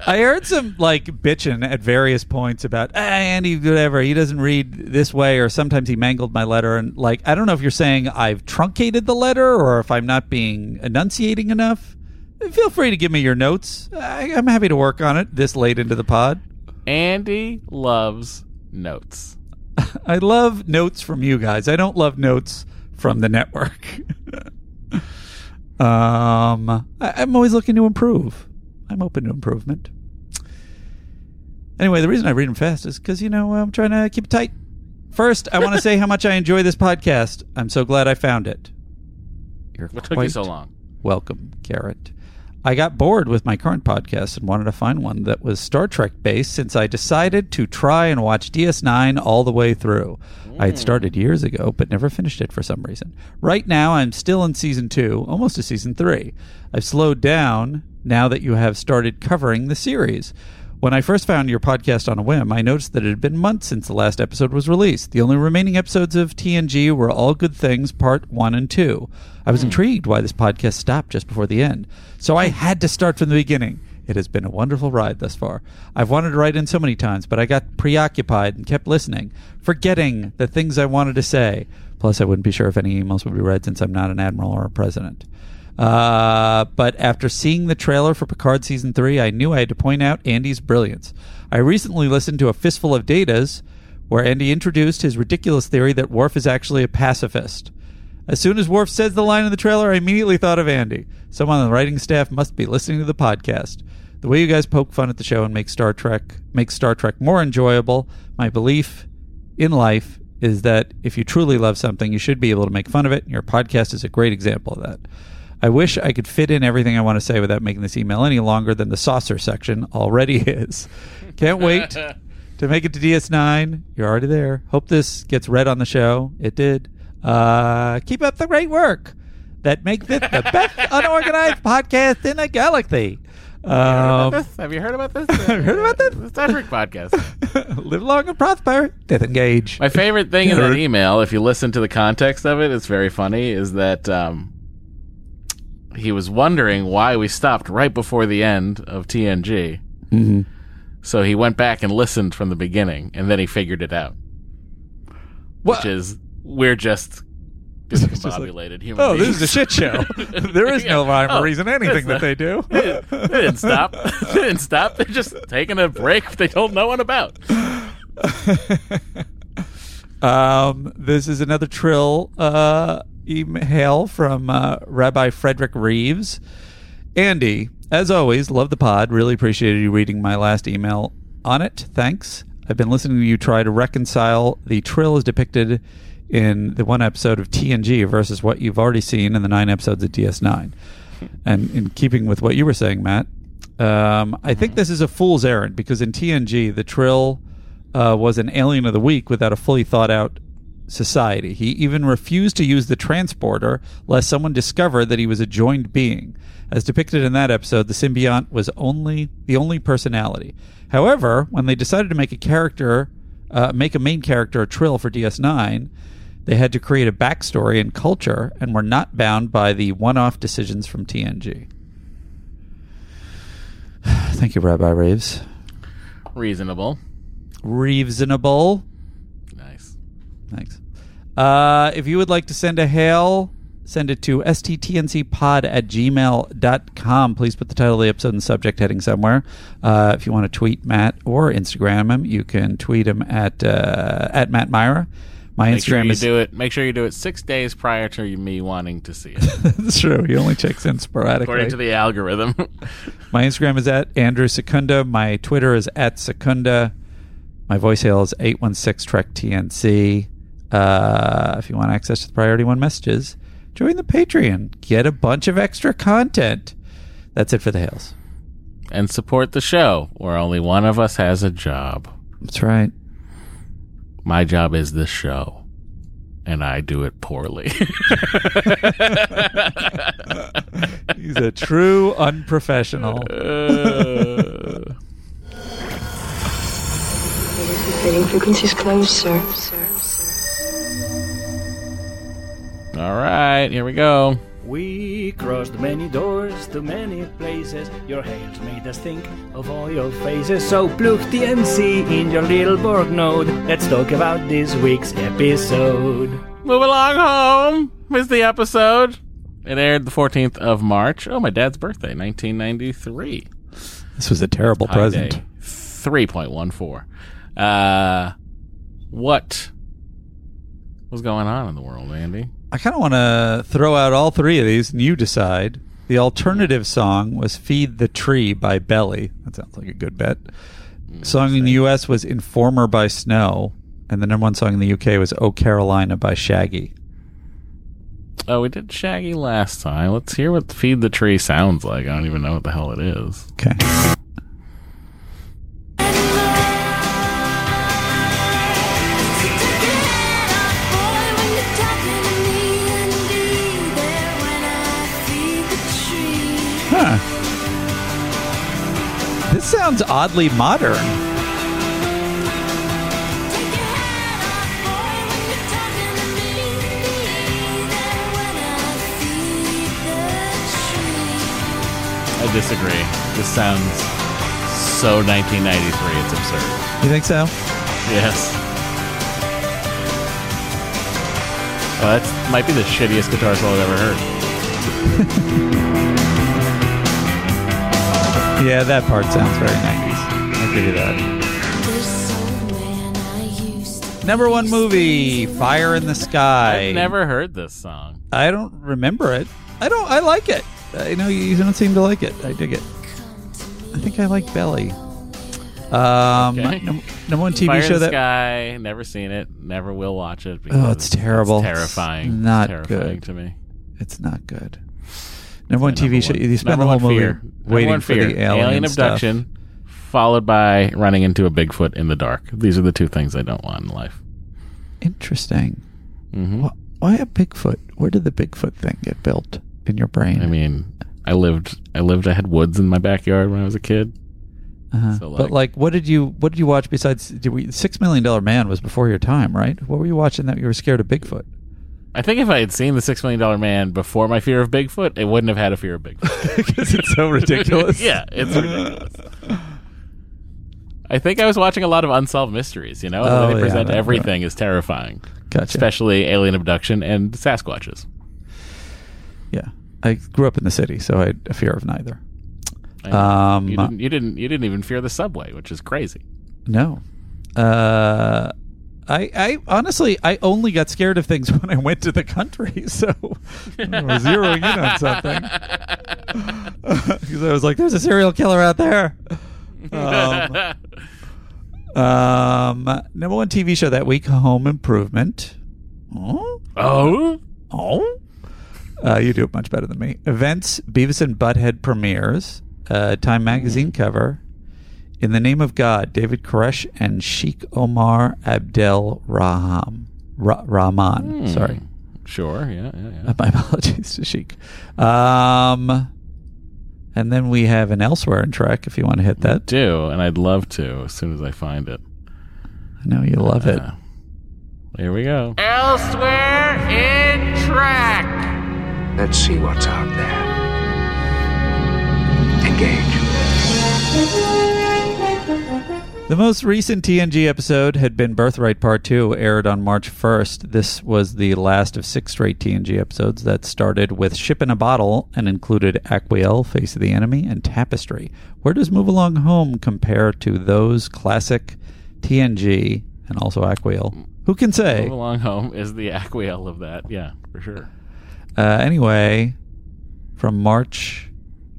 I heard some like bitching at various points about ah, Andy, whatever. He doesn't read this way, or sometimes he mangled my letter. And like, I don't know if you're saying I've truncated the letter or if I'm not being enunciating enough. Feel free to give me your notes. I, I'm happy to work on it this late into the pod. Andy loves notes. I love notes from you guys. I don't love notes from the network. um, I, I'm always looking to improve. I'm open to improvement. Anyway, the reason I read them fast is because, you know, I'm trying to keep it tight. First, I want to say how much I enjoy this podcast. I'm so glad I found it. You're What took you so long? Welcome, Garrett. I got bored with my current podcast and wanted to find one that was Star Trek based since I decided to try and watch DS9 all the way through. I had mm. started years ago, but never finished it for some reason. Right now, I'm still in season two, almost to season three. I've slowed down now that you have started covering the series. When I first found your podcast on a whim, I noticed that it had been months since the last episode was released. The only remaining episodes of TNG were All Good Things Part 1 and 2. I was hmm. intrigued why this podcast stopped just before the end, so I hmm. had to start from the beginning. It has been a wonderful ride thus far. I've wanted to write in so many times, but I got preoccupied and kept listening, forgetting the things I wanted to say. Plus, I wouldn't be sure if any emails would be read since I'm not an admiral or a president. Uh, but after seeing the trailer for Picard season three, I knew I had to point out Andy's brilliance. I recently listened to a fistful of datas where Andy introduced his ridiculous theory that Worf is actually a pacifist. As soon as Worf says the line in the trailer, I immediately thought of Andy. Someone on the writing staff must be listening to the podcast. The way you guys poke fun at the show and make Star Trek make Star Trek more enjoyable, my belief in life is that if you truly love something, you should be able to make fun of it, and your podcast is a great example of that. I wish I could fit in everything I want to say without making this email any longer than the saucer section already is. Can't wait to make it to DS9. You're already there. Hope this gets read on the show. It did. Uh, keep up the great work that makes it the best unorganized podcast in the galaxy. Um, Have you heard about this? Have you heard about this? The Star Trek podcast. live long and prosper. Disengage. My favorite thing in that email, if you listen to the context of it, it's very funny, is that um, he was wondering why we stopped right before the end of TNG. Mm-hmm. So he went back and listened from the beginning, and then he figured it out. What? Which is, we're just discombobulated human Oh, this is a shit show. there is no rhyme or Oh, reason anything it's that not- they do. they didn't stop. they didn't stop. They're just taking a break they told no one about. Um, this is another Trill uh, email from uh, Rabbi Frederick Reeves. Andy, as always, love the pod. Really appreciated you reading my last email on it. Thanks. I've been listening to you try to reconcile the Trill as depicted in the one episode of TNG versus what you've already seen in the nine episodes of DS9. And in keeping with what you were saying, Matt, um, I think this is a fool's errand because in TNG, the Trill uh, was an alien of the week without a fully thought out society. He even refused to use the transporter lest someone discover that he was a joined being. As depicted in that episode, the symbiont was only the only personality. However, when they decided to make a character, uh, make a main character a Trill for DS9, they had to create a backstory and culture and were not bound by the one-off decisions from TNG. Thank you, Rabbi Reeves. Reasonable. Reasonable. Thanks. Uh, if you would like to send a hail, send it to sttncpod at gmail.com. Please put the title of the episode in the subject heading somewhere. Uh, if you want to tweet Matt or Instagram him, you can tweet him at uh, at Matt Mira. My Make sure Instagram you is do it. Make sure you do it six days prior to me wanting to see it, That's true. He only checks in sporadically. according to the algorithm. My Instagram is at Andrew Secunda. My Twitter is at Secunda. My voicemail is 816 Trek TNC. Uh, if you want access to the Priority One messages, join the Patreon. Get a bunch of extra content. That's it for the hails. and support the show, where only one of us has a job. That's right. My job is this show, and I do it poorly. He's a true unprofessional. Uh, Rating frequencies closed, sir. All right, here we go. We crossed many doors to many places. Your hands made us think of all your faces. So plug the NC in your little Borg node. Let's talk about this week's episode. Move along home is the episode. It aired the 14th of March. Oh, my dad's birthday, 1993. This was a terrible High present. day. 3.14. Uh, what was going on in the world, Andy? I kind of want to throw out all three of these and you decide. The alternative song was Feed the Tree by Belly. That sounds like a good bet. Mm, song in the US was Informer by Snow. And the number one song in the UK was Oh Carolina by Shaggy. Oh, we did Shaggy last time. Let's hear what Feed the Tree sounds like. I don't even know what the hell it is. Okay. Sounds oddly modern. I disagree. This sounds so 1993. It's absurd. You think so? Yes. Oh, that might be the shittiest guitar solo I've ever heard. Yeah, that part sounds very 90s. I'll give you that. Number one movie, Fire in the Sky. I've never heard this song. I don't remember it. I don't. I like it. I know you don't seem to like it. I dig it. I think I like Belly. Um, Okay. num- number one TV Fire show in the that Sky. Never seen it. Never will watch it. Oh, it's terrible. terrifying. It's not terrifying good. to me. it's not good. Number one Number TV show. You spend the whole movie fear. Waiting for fear. the alien, stuff. abduction, followed by running into a Bigfoot in the dark. These are the two things I don't want in life. Interesting. hmm Wh- Why a Bigfoot? Where did the Bigfoot thing get built in your brain? I mean, I lived. I lived. I had woods in my backyard when I was a kid. Uh-huh. So, but like, what did you what did you watch besides? Did we, Six Million Dollar Man was before your time, right? What were you watching that you were scared of Bigfoot? I think if I had seen the Six Million Dollar Man before my fear of Bigfoot, it wouldn't have had a fear of Bigfoot. Because it's so ridiculous. yeah, it's ridiculous. I think I was watching a lot of unsolved mysteries. You know, the Oh, way they yeah, present right, everything is terrifying, Gotcha. especially alien abduction and Sasquatches. Yeah, I grew up in the city, so I had a fear of neither. Um, you didn't. You didn't. You didn't even fear the subway, which is crazy. No. Uh, I, I honestly, I only got scared of things when I went to the country. So we're zeroing in on something because I was like, "There's a serial killer out there." Um, um, number one TV show that week, Home Improvement. Oh, oh, oh. Uh, you do it much better than me. Events: Beavis and Butthead premieres. Uh, Time magazine cover. In the name of God, David Koresh and Sheikh Omar Abdel Raham. Ra- Rahman. Hmm. Sorry. Sure. Yeah. Yeah. yeah. My apologies to Sheikh. Um, and then we have an elsewhere in track if you want to hit that. Do and I'd love to as soon as I find it. I know you love it. Uh, Here we go. Elsewhere in track. Let's see what's out there. Engage. The most recent TNG episode had been Birthright Part 2, aired on March 1st. This was the last of six straight TNG episodes that started with Ship in a Bottle and included Aquiel, Face of the Enemy, and Tapestry. Where does Move Along Home compare to those classic TNG and also Aquiel? Who can say? Move along home is the Aquiel of that. Yeah, for sure. Uh, anyway, from March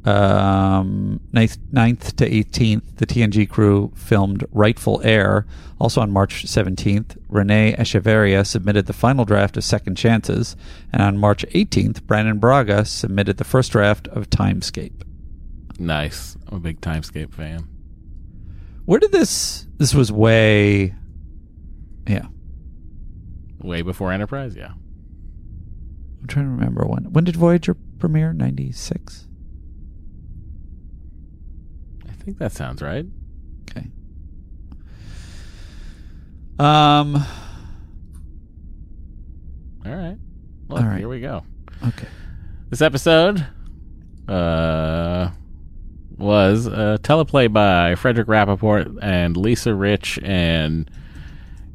um, 9th, 9th to 18th, the TNG crew filmed Rightful Heir. Also on March 17th, Renee Echevarria submitted the final draft of Second Chances. And on March 18th, Brannon Braga submitted the first draft of Timescape. Nice. I'm a big Timescape fan. Where did this... This was way... Yeah. Way before Enterprise. Yeah. I'm trying to remember when. When did Voyager premiere? 96? I think that sounds right. Okay. Um. All right. All right. here we go. Okay. This episode uh, was a teleplay by Frederick Rappaport and Lisa Rich and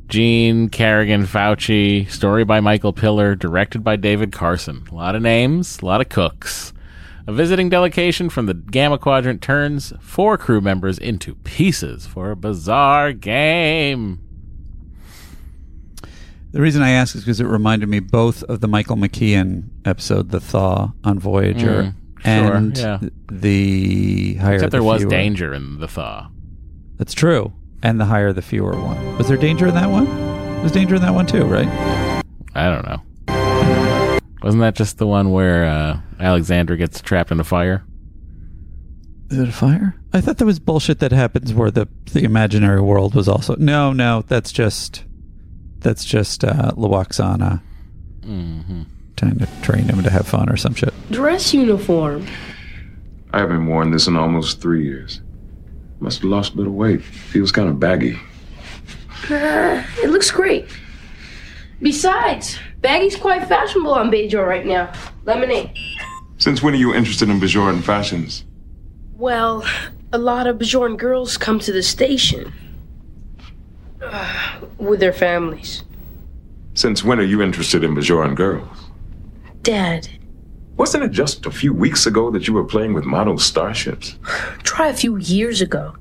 Jeanne Carrigan Fauci. Story by Michael Piller. Directed by David Carson. A lot of names, a lot of cooks. A visiting delegation from the Gamma Quadrant turns four crew members into pieces for a bizarre game. The reason I ask is because it reminded me both of the Michael McKean episode, The Thaw on Voyager, Mm, sure, and yeah. the Higher Except the there was Fewer. danger in the thaw. That's true. And the Higher the Fewer one. Was there danger in that one? There was danger in that one too, right? I don't know. Wasn't that just the one where uh, Alexander gets trapped in a fire? Is it a fire? I thought there was bullshit that happens where the the imaginary world was also. No, no, that's just that's just uh, Lwaxana Mm-hmm. trying to train him to have fun or some shit. Dress uniform. I haven't worn this in almost three years. Must have lost a little weight. Feels kind of baggy. Uh, it looks great. Besides, baggy's quite fashionable on Bajor right now. Lemonade. Since when are you interested in Bajoran fashions? Well, a lot of Bajoran girls come to the station. Uh, with their families. Since when are you interested in Bajoran girls? Dad, Wasn't it just a few weeks ago that you were playing with model starships? try a few years ago.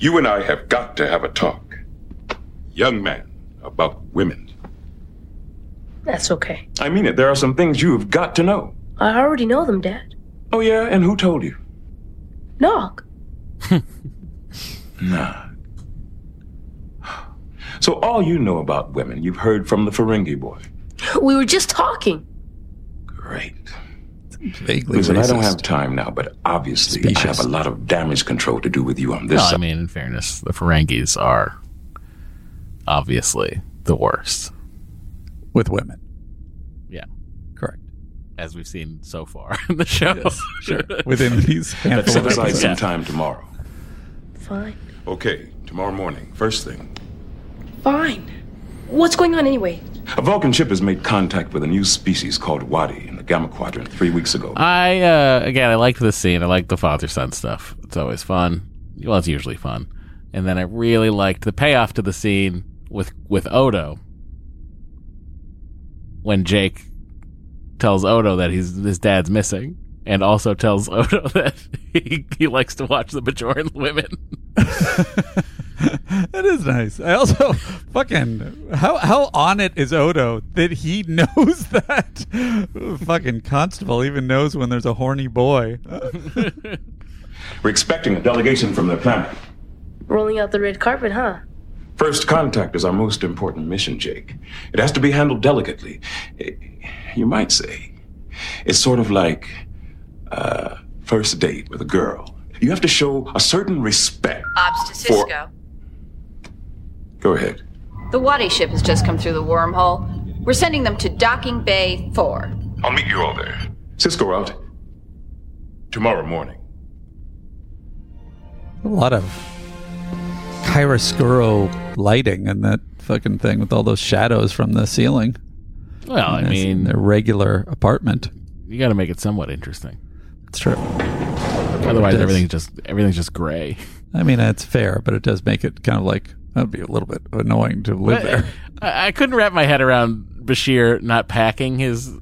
You and I have got to have a talk. Young man, about women. That's okay. I mean it, there are some things you have got to know. I already know them, Dad. Oh, yeah, and who told you? Nog. Nah. So, all you know about women, you've heard from the Ferengi boy. We were just talking. Great. Vaguely Listen, I don't have time now, but obviously I have a lot of damage control to do with you on this No, I mean, in fairness, the Ferengis are obviously the worst. With women. Yeah, Correct. as we've seen so far in the show. Sure. Within these Let's handful set of aside episodes. some time tomorrow. Fine. Okay, tomorrow morning, first thing. Fine. What's going on anyway? A Vulcan ship has made contact with a new species called Wadi in the Gamma Quadrant three weeks ago. I uh, again, I liked this scene. I liked the father son stuff. It's always fun. Well, it's usually fun. And then I really liked the payoff to the scene with with Odo when Jake tells Odo that he's his dad's missing, and also tells Odo that he, he likes to watch the Bajoran women. that is nice. I also fucking how how on it is Odo that he knows that fucking constable even knows when there's a horny boy. We're expecting a delegation from their planet. Rolling out the red carpet, huh? First contact is our most important mission, Jake. It has to be handled delicately. You might say it's sort of like a first date with a girl. You have to show a certain respect. Ops to For- Sisko. Go ahead. The Wadi ship has just come through the wormhole. We're sending them to Docking Bay 4. I'll meet you all there. Sisko out. Tomorrow morning. A lot of chiaroscuro lighting in that fucking thing with all those shadows from the ceiling. Well, I it's mean, their regular apartment. you got to make it somewhat interesting. It's true. Otherwise, It everything's just everything's just gray. I mean, that's fair, but it does make it kind of like that'd be a little bit annoying to live there. I, I couldn't wrap my head around Bashir not packing his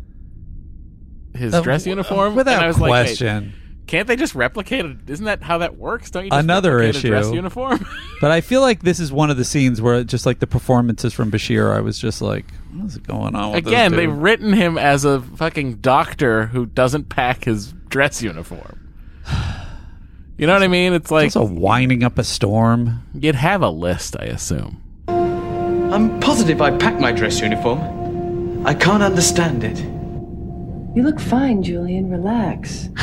his Uh, dress uniform. without was like, question. Can't they just replicate it? Isn't that how that works? Don't you just Another replicate a dress uniform? But I feel like this is one of the scenes where just like the performances from Bashir, I was just like, what's going on with Again, this they've written him as a fucking doctor who doesn't pack his dress uniform. You know what I mean? It's like also winding up a storm. you'd have a list, I assume. I'm positive I packed my dress uniform. I can't understand it. You look fine, Julian. Relax.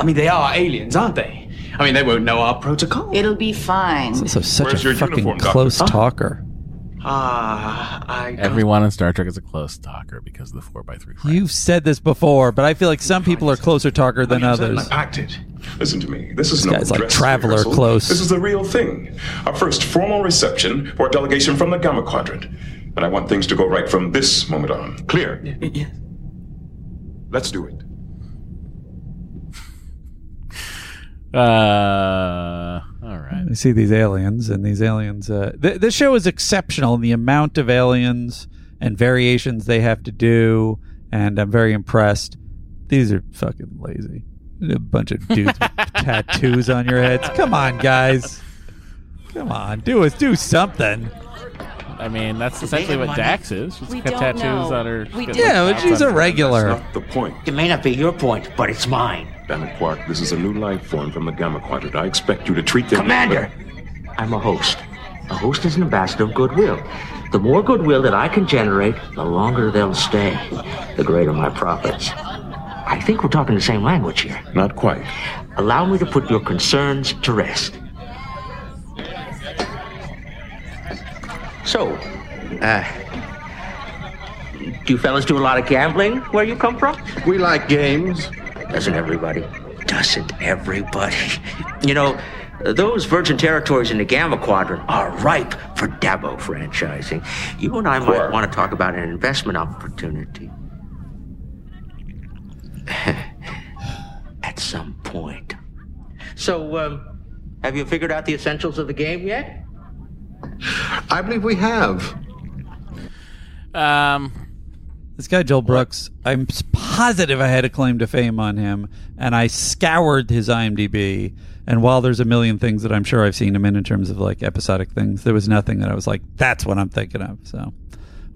I mean, they are aliens, aren't they? I mean, they won't know our protocol. It'll be fine. He's also such Where's a your fucking uniform, Doctor? close Huh? talker. Ah, I. got- Everyone in Star Trek is a close talker because of the four x three. You've said this before, but I feel like some people are closer talker than I others. I packed it. Listen to me. This is This no guy's like dress Traveler rehearsal. close. This is the real thing. Our first formal reception for a delegation from the Gamma Quadrant. And I want things to go right from this moment on. Clear? Yeah. Let's do it. Uh, all right. I see these aliens, and these aliens. Uh, th- this show is exceptional in the amount of aliens and variations they have to do, and I'm very impressed. These are fucking lazy. A bunch of dudes with tattoos on your heads. Come on, guys. Come on, do us do something. I mean, that's essentially what Dax is. She's We got don't tattoos know. on her. We got don't Yeah, but dots she's on a her- regular. That's not the point. It may not be your point, but it's mine. Damn Quark. This is a new life form from the Gamma Quadrant. I expect you to treat them. Commander, I'm a host. A host is an ambassador of goodwill. The more goodwill that I can generate, the longer they'll stay, the greater my profits. I think we're talking the same language here. Not quite. Allow me to put your concerns to rest. So, uh, do you fellas do a lot of gambling where you come from? We like games. Doesn't everybody? Doesn't everybody? You know, those virgin territories in the Gamma Quadrant are ripe for Dabo franchising. You and I might want to talk about an investment opportunity. At some point. So, um, have you figured out the essentials of the game yet? I believe we have. Um, This guy Joel Brooks, I'm positive I had a claim to fame on him, and I scoured his IMDb. And while there's a million things that I'm sure I've seen him in in terms of like episodic things, there was nothing that I was like, "That's what I'm thinking of." So,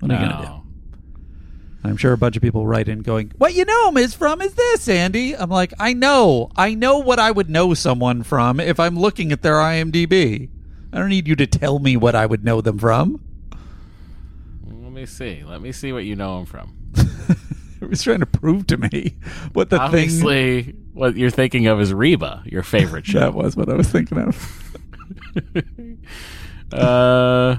what are you gonna do? I'm sure a bunch of people write in going, "What you know him is from is this, Andy?" I'm like, "I know, I know what I would know someone from if I'm looking at their IMDb. I don't need you to tell me what I would know them from." Let me see. Let me see what you know him from. He was trying to prove to me what the thing. Obviously, what you're thinking of is Reba, your favorite show. That was what I was thinking of. uh,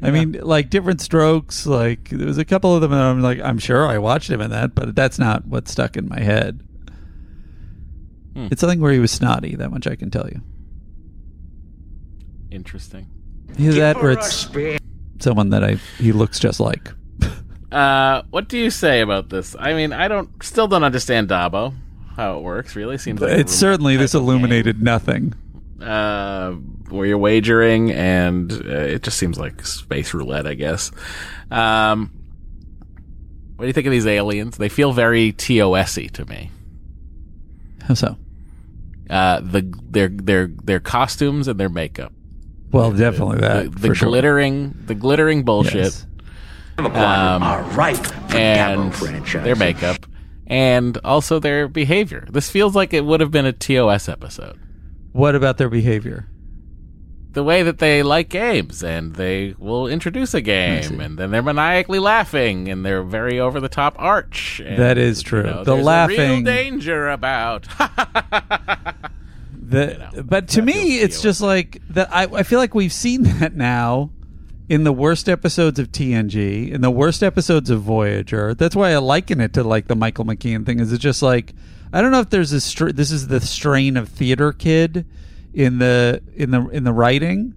I mean, like different strokes. Like there was a couple of them, and I'm like, I'm sure I watched him in that, but that's not what stuck in my head. Hmm. It's something where he was snotty. That much I can tell you. interesting. Either that, or it's spare- someone that I he looks just like. Uh, what do you say about this? I mean, I don't, still don't understand Dabo, how it works. Really seems like it's certainly this illuminated nothing. game, uh, where you're wagering, and uh, it just seems like space roulette, I guess. Um, what do you think of these aliens? They feel very TOS-y to me. How so? Uh, the their their their costumes and their makeup. Well, definitely that the, the for sure. glittering the glittering bullshit Yes. Um, are ripe for and their makeup and also their behavior. This feels like it would have been a TOS episode. What about their behavior? The way that they like games and they will introduce a game and then they're maniacally laughing and they're very over the top arch. And, That is true. you know, The laughing- A real danger about. The, but to me, it's just like that. I, I feel like we've seen that now in the worst episodes of TNG, in the worst episodes of Voyager. That's why I liken it to like the Michael McKean thing. Is it's just like I don't know if there's a str- this is the strain of theater kid in the in the in the writing,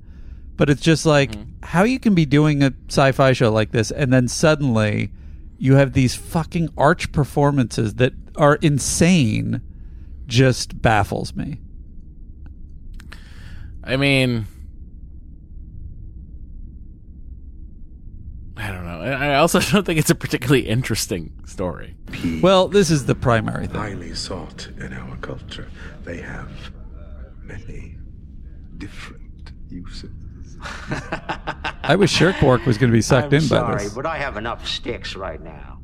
but it's just like how you can be doing a sci-fi show like this and then suddenly you have these fucking arch performances that are insane. Just baffles me. I mean, I don't know. I I also don't think it's a particularly interesting story. Well, this is the primary thing. highly sought in our culture. They have many different uses. I wish Shirk Bork was going to be sucked I'm in by this. sorry, this. but I have enough sticks right now.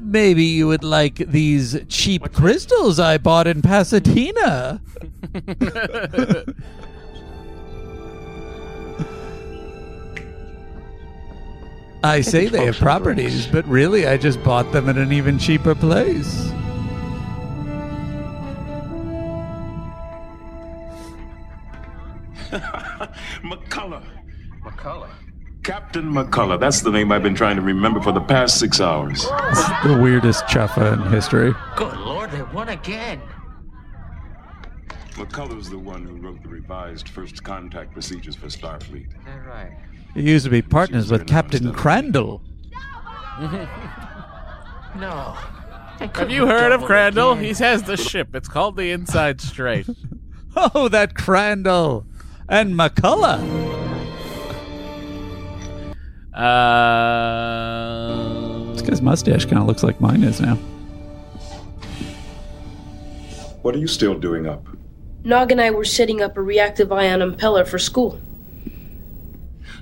Maybe you would like these cheap crystals I bought in Pasadena. I say they have properties, but really I just bought them at an even cheaper place. McCullough. McCullough. Captain McCullough. That's the name I've been trying to remember for the past six hours. It's the weirdest chuffa in history. Good lord, they won again. McCullough's the one who wrote the revised first contact procedures for Starfleet. All right. He used to be partners with Captain Crandall. No. Have you heard of Crandall? He has the ship. It's called the Inside Straight. Oh, that Crandall and McCullough. Uh, This guy's mustache kind of looks like mine is now. What are you still doing up? Nog and I were setting up a reactive ion impeller for school.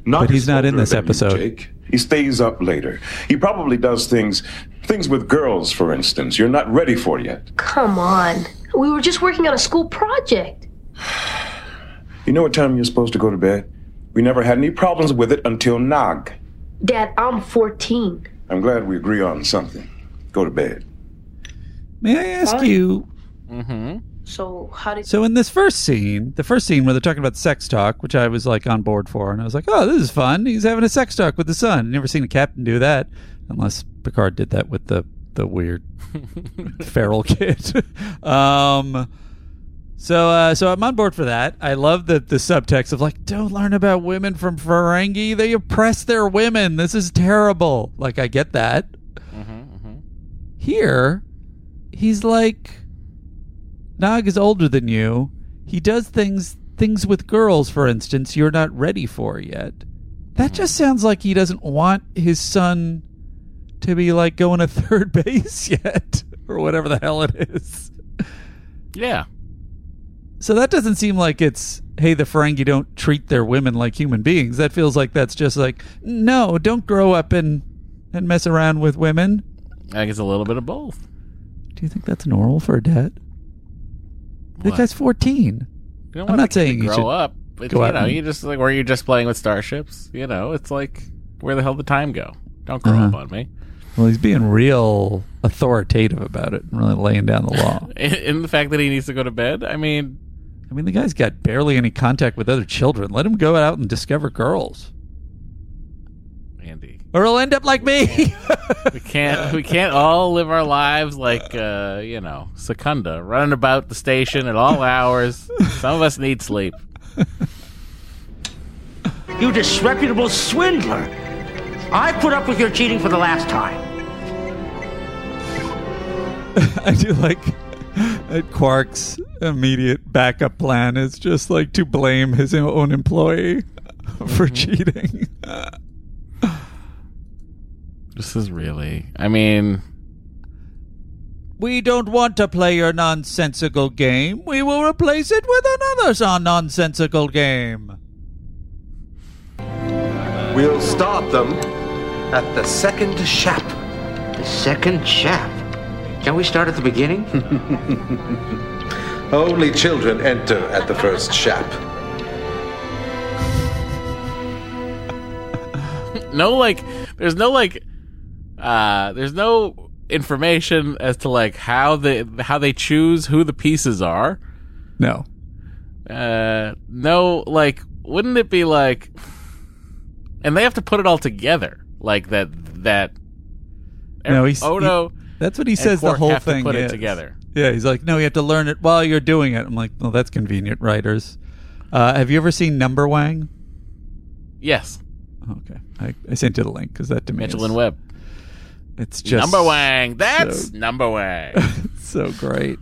Nog But he's not in this than you, episode. Jake. He stays up later. He probably does things, things with girls, for instance. You're not ready for yet. Come on. We were just working on a school project. You know what time you're supposed to go to bed? We never had any problems with it until Nog. Dad, I'm 14. I'm glad we agree on something. Go to bed. May I ask Fine. you? Mm-hmm. So, how did. So in this first scene, the first scene where they're talking about sex talk, which I was like on board for, and I was like, "Oh, this is fun." He's having a sex talk with the son. Never seen a captain do that, unless Picard did that with the the weird feral kid. um, so uh, so I'm on board for that. I love the the subtext of like, "Don't learn about women from Ferengi. They oppress their women. This is terrible." Like I get that. Mm-hmm, mm-hmm. Here, he's like. Nog is older than you. He does things things with girls, for instance, you're not ready for yet. That just mm-hmm. sounds like he doesn't want his son to be like going to third base yet, or whatever the hell it is. Yeah. So that doesn't seem like it's hey the Ferengi don't treat their women like human beings. That feels like that's just like no, don't grow up and and mess around with women. I think it's a little bit of both. Do you think that's normal for a dad? The guy's fourteen. You don't I'm not the kid to saying you grow should up. It's, go you know, and- you just like where you're just playing with starships. You know, it's like where the hell did time go? Don't grow up Uh-huh. on me. Well, he's being real authoritative about it and really laying down the law. In the fact that he needs to go to bed. I mean, I mean, the guy's got barely any contact with other children. Let him go out and discover girls, Andy, or he'll end up like me. we can't we can't all live our lives like uh, you know Secunda, running about the station at all hours. Some of us need sleep. You disreputable swindler! I put up with your cheating for the last time. I do like that Quark's immediate backup plan is just like to blame his own employee for mm-hmm. cheating. This is really. I mean, We don't want to play your nonsensical game. We will replace it with another nonsensical game. We'll start them at the second shap. The second chap. Can we start at the beginning? Only children enter at the first shap. no like there's no like uh there's no information as to like how they how they choose who the pieces are No. uh no like wouldn't it be like and they have to put it all together like that that No, he's Odo he- that's what he says. The whole have to thing put it is. together Yeah, he's like, no, you have to learn it while you're doing it. I'm like, well, that's convenient, writers. Uh, have you ever seen Number Wang? yes Okay, I, I sent you the link because that to me Mitchell is- and Webb It's just number wang that's so- number wang so great.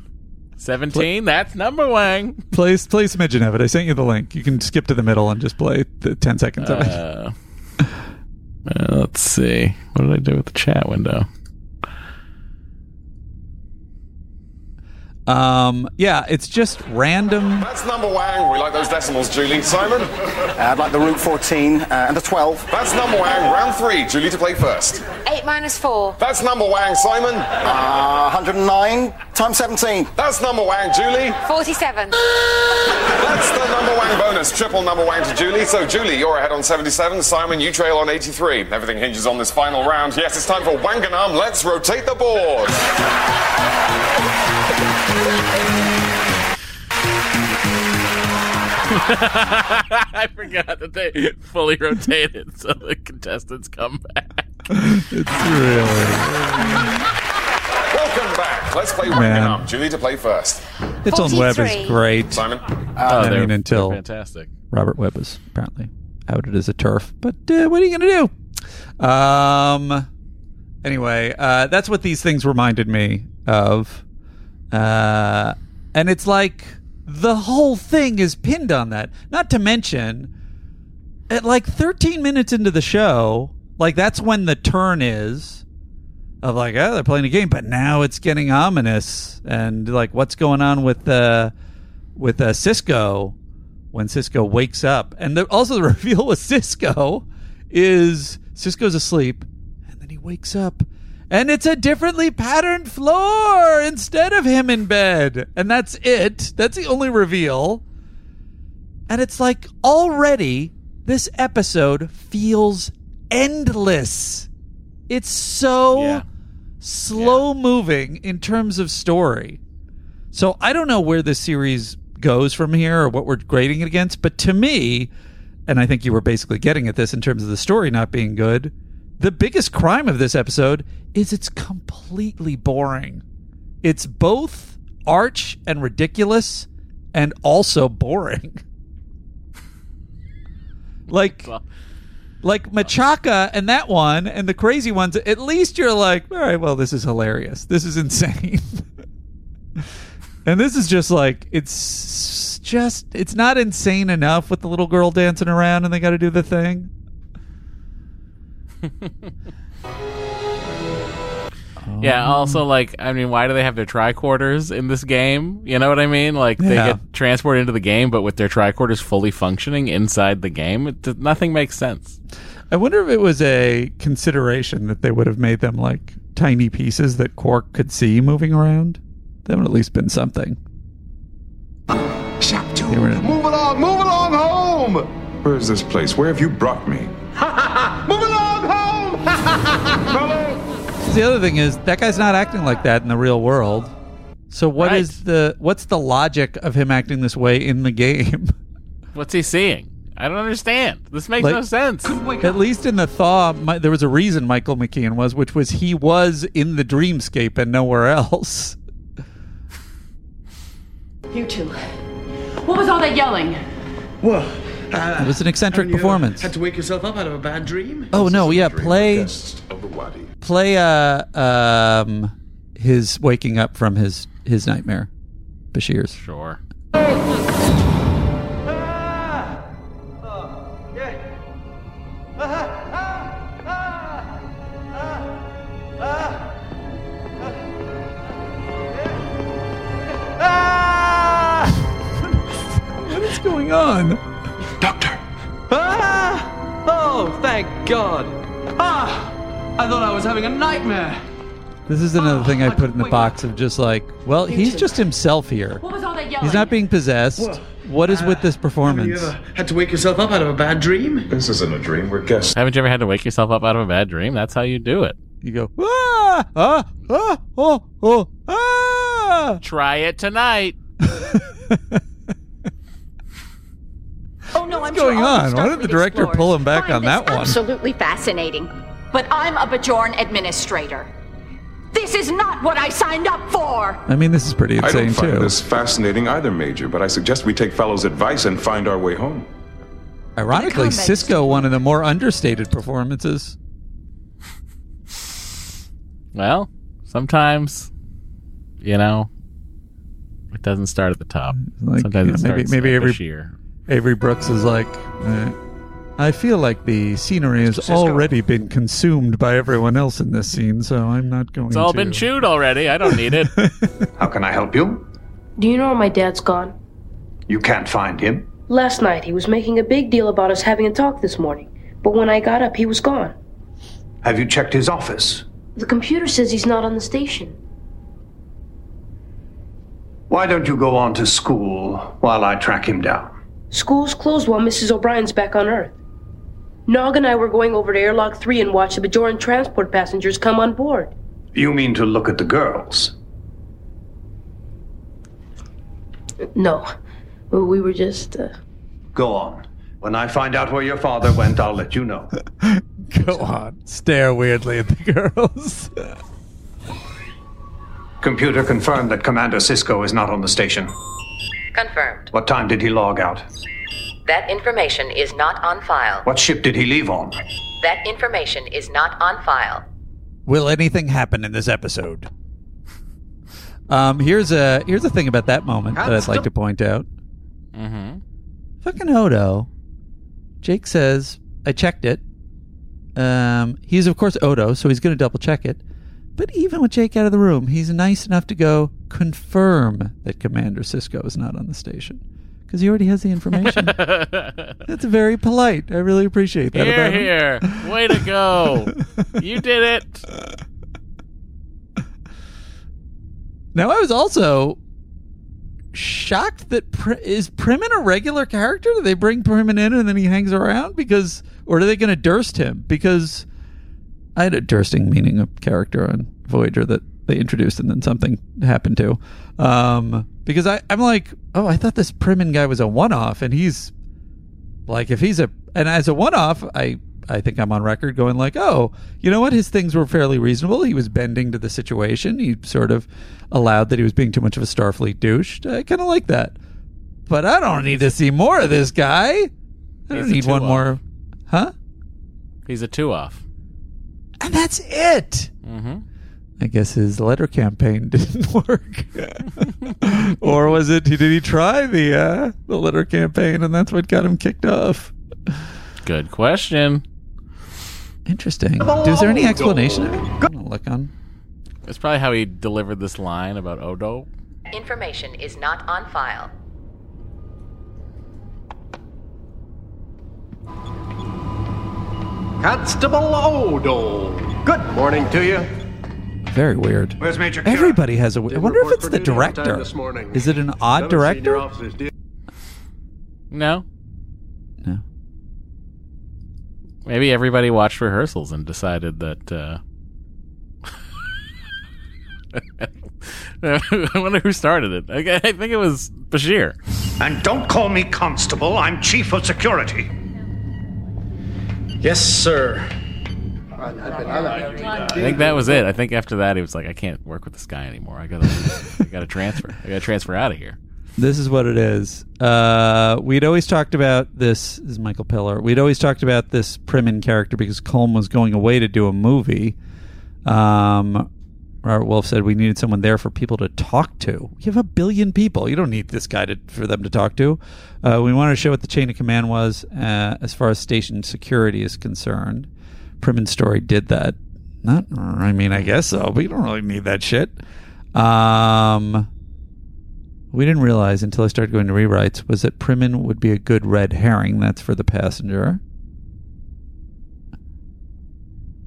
17 that's number wang Play play smidgen of it. I sent you the link. You can skip to the middle and just play the ten seconds of it. Uh, uh, let's see. What did I do with the chat window? Um, yeah, it's just random. That's number wang. We like those decimals, Julie. Simon? Uh, I'd like the root 14 uh, and the 12. That's number wang. Round three. Julie to play first. 8 minus 4. That's number wang, Simon. Uh, 109 times 17. That's number wang, Julie. 47. That's the number wang bonus. Triple number wang to Julie. So, Julie, you're ahead on 77. Simon, you trail on 83. Everything hinges on this final round. Yes, it's time for Wanganum. Let's rotate the board. I forgot that they fully rotated so the contestants come back. It's really. Welcome back. Let's play Man. Wanganum. Julie to play first. Mitchell and Webb is great. Simon? Oh, I they're- mean, until they're fantastic. Robert Webb was apparently outed as a TERF. But uh, what are you going to do? Um, Anyway, uh, that's what these things reminded me of. Uh, and it's like the whole thing is pinned on that. Not to mention, at like 13 minutes into the show, like that's when the turn is of like, oh, they're playing a game, but now it's getting ominous and like what's going on with uh, with uh, Sisko when Sisko wakes up, and the, also the reveal with Sisko is Sisko's asleep, and then he wakes up, and it's a differently patterned floor instead of him in bed, and that's it. That's the only reveal, and it's like already this episode feels endless. It's so slow moving in terms of story. So I don't know where this series goes from here or what we're grading it against, but to me, and I think you were basically getting at this in terms of the story not being good, the biggest crime of this episode is it's completely boring. It's both arch and ridiculous and also boring. like like Machaca and that one and the crazy ones, at least you're like, all right, well, this is hilarious. This is insane. and this is just like it's just it's not insane enough with the little girl dancing around and they got to do the thing. Yeah. Also, um, like, I mean, why do they have their tricorders in this game? You know what I mean? Like, they get transported into the game, but with their tricorders fully functioning inside the game, it, nothing makes sense. I wonder if it was a consideration that they would have made them like tiny pieces that Quark could see moving around. That would at least been something. They were- Move along, move along home! Where is this place? Where have you brought me? Move along home! The other thing is that guy's not acting like that in the real world. So what is the what's the logic of him acting this way in the game? What's he seeing? I don't understand. This makes Like- no sense. At least in the thaw, my, there was a reason Michael McKean was, which was he was in the dreamscape and nowhere else. You two. What was all that yelling? Whoa. Uh, It was an eccentric haven't you ever performance. Had to wake yourself up out of a bad dream? Oh no, yeah, play play uh um his waking up from his his nightmare, Bashir's. Sure. What is going on? Ah! Oh, thank God. Ah! I thought I was having a nightmare. This is another thing I put in the box of just like, well, he's just himself here. What was all that yelling? He's not being possessed. What is with this Have performance? you ever had to wake yourself up out of a bad dream? This isn't a dream. We're guests. Haven't you ever had to wake yourself up out of a bad dream? That's how you do it. You go, ah, ah, ah, oh, oh, ah. Try it tonight. Oh no, I'm What's going sure on? Why did the director explorers pull him back find on this that one? Absolutely fascinating. But I'm a Bajoran administrator. This is not what I signed up for. I mean, this is pretty insane too. I insane don't find too. this fascinating either, Major, but I suggest we take Falow's advice and find our way home. Ironically, Sisko one of the more understated performances. Well, sometimes, you know, it doesn't start at the top. Like, sometimes you it know, maybe starts maybe at Avery, Bashir. Avery Brooks is like, eh, I feel like the scenery has already been consumed by everyone else in this scene, so I'm not going to It's all to. been chewed already. I don't need it. How can I help you? Do you know where my dad's gone? You can't find him. Last night he was making a big deal about us having a talk this morning, but when I got up, he was gone. Have you checked his office? The computer says he's not on the station. Why don't you go on to school while I track him down? School's closed while Mrs. O'Brien's back on Earth. Nog and I were going over to Airlock 3 and watch the Bajoran transport passengers come on board. You mean to look at the girls? No, we were just. Uh... Go on. When I find out where your father went, I'll let you know. Go on. Stare weirdly at the girls. Computer confirmed that Commander Sisko is not on the station. Confirmed. What time did he log out? That information is not on file. What ship did he leave on? That information is not on file. Will anything happen in this episode? Um, here's a here's a thing about that moment that I'd like to point out. Mm-hmm. Fucking Odo. Jake says, I checked it. Um, he's of course Odo, so he's going to double check it. But even with Jake out of the room, he's nice enough to go confirm that Commander Sisko is not on the station because he already has the information. That's very polite. I really appreciate that. Here, here. Way to go. you did it. Now, I was also shocked that Pr- is Primmin a regular character? Do they bring Primmin in and then he hangs around because, or are they going to Durst him? Because I had a Dursting meaning a character on Voyager that they introduced and then something happened to. Um, because I, I'm like, oh, I thought this Primmin guy was a one-off, and he's like, if he's a, and as a one-off, I I think I'm on record going like, oh, you know what? His things were fairly reasonable. He was bending to the situation. He sort of allowed that he was being too much of a Starfleet douche. I kind of like that. But I don't need to see more of this guy. I don't He's need one two-off. more. Huh? He's a two off. And that's it. Mm-hmm. I guess his letter campaign didn't work. or was it, did he try the, uh, the letter campaign and that's what got him kicked off? Good question. Interesting. Is there any explanation? I'm gonna look on. It's probably how he delivered this line about Odo. Information is not on file. Constable Odo. Good morning to you. Very weird. Where's Major Kira? Everybody has a. I Didn't wonder if it's the duty on time director. this morning. Is it an odd None of the director? senior officers did. No. No. Maybe everybody watched rehearsals and decided that. Uh... I wonder who started it. I I think it was Bashir. And don't call me constable. I'm chief of security. Yes, sir. I think that was it. I think after that he was like, I can't work with this guy anymore. I gotta, I gotta transfer. I gotta transfer out of here. This is what it is. Uh, we'd always talked about this. This is Michael Piller. We'd always talked about this Primmin character because Colm was going away to do a movie. Um, Robert Wolfe said we needed someone there for people to talk to. You have a billion people. You don't need this guy to, for them to talk to. Uh, we wanted to show what the chain of command was uh, as far as station security is concerned. Primmin's story did that. Not, I mean, I guess so, but you don't really need that shit. Um, we didn't realize until I started going to rewrites was that Primmin would be a good red herring. That's for the passenger.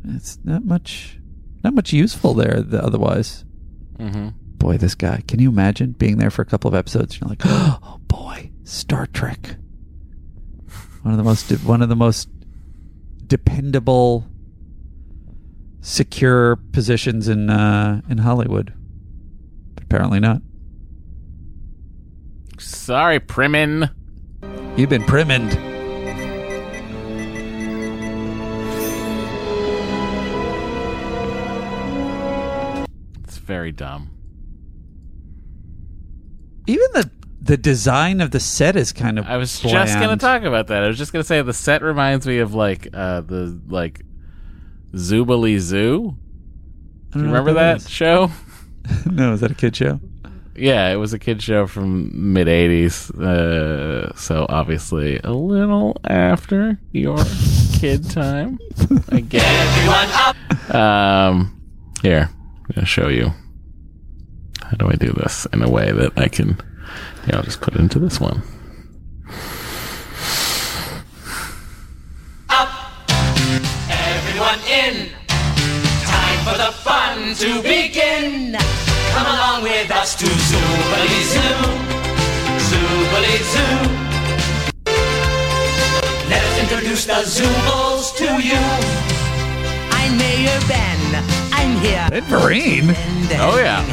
It's not much, not much useful there. The, otherwise, Mm-hmm. boy, this guy. Can you imagine being there for a couple of episodes? And you're like, oh boy, Star Trek. One of the most, one of the most dependable, secure positions in uh, in Hollywood. But apparently not. Sorry, Primmin. You've been primined. It's very dumb. Even the the design of the set is kind of. I was just gonna talk about that. I was just gonna say the set reminds me of like uh the like Zoobilee Zoo. Do you remember that that, is. show? no, is that a kid show? Yeah, it was a kid show from mid '80s, uh, so obviously a little after your kid time, I guess. Everyone up! Um, here, I'm gonna show you. How do I do this in a way that I can? Yeah, I'll just put it into this one. Up, everyone in! Time for the fun to begin! Come along with us to Zoobilee Zoo! Zoobilee Zoo! Let us introduce the Zoobles to you! I'm Mayor Ben. I'm here. Ed Vereen. Oh yeah.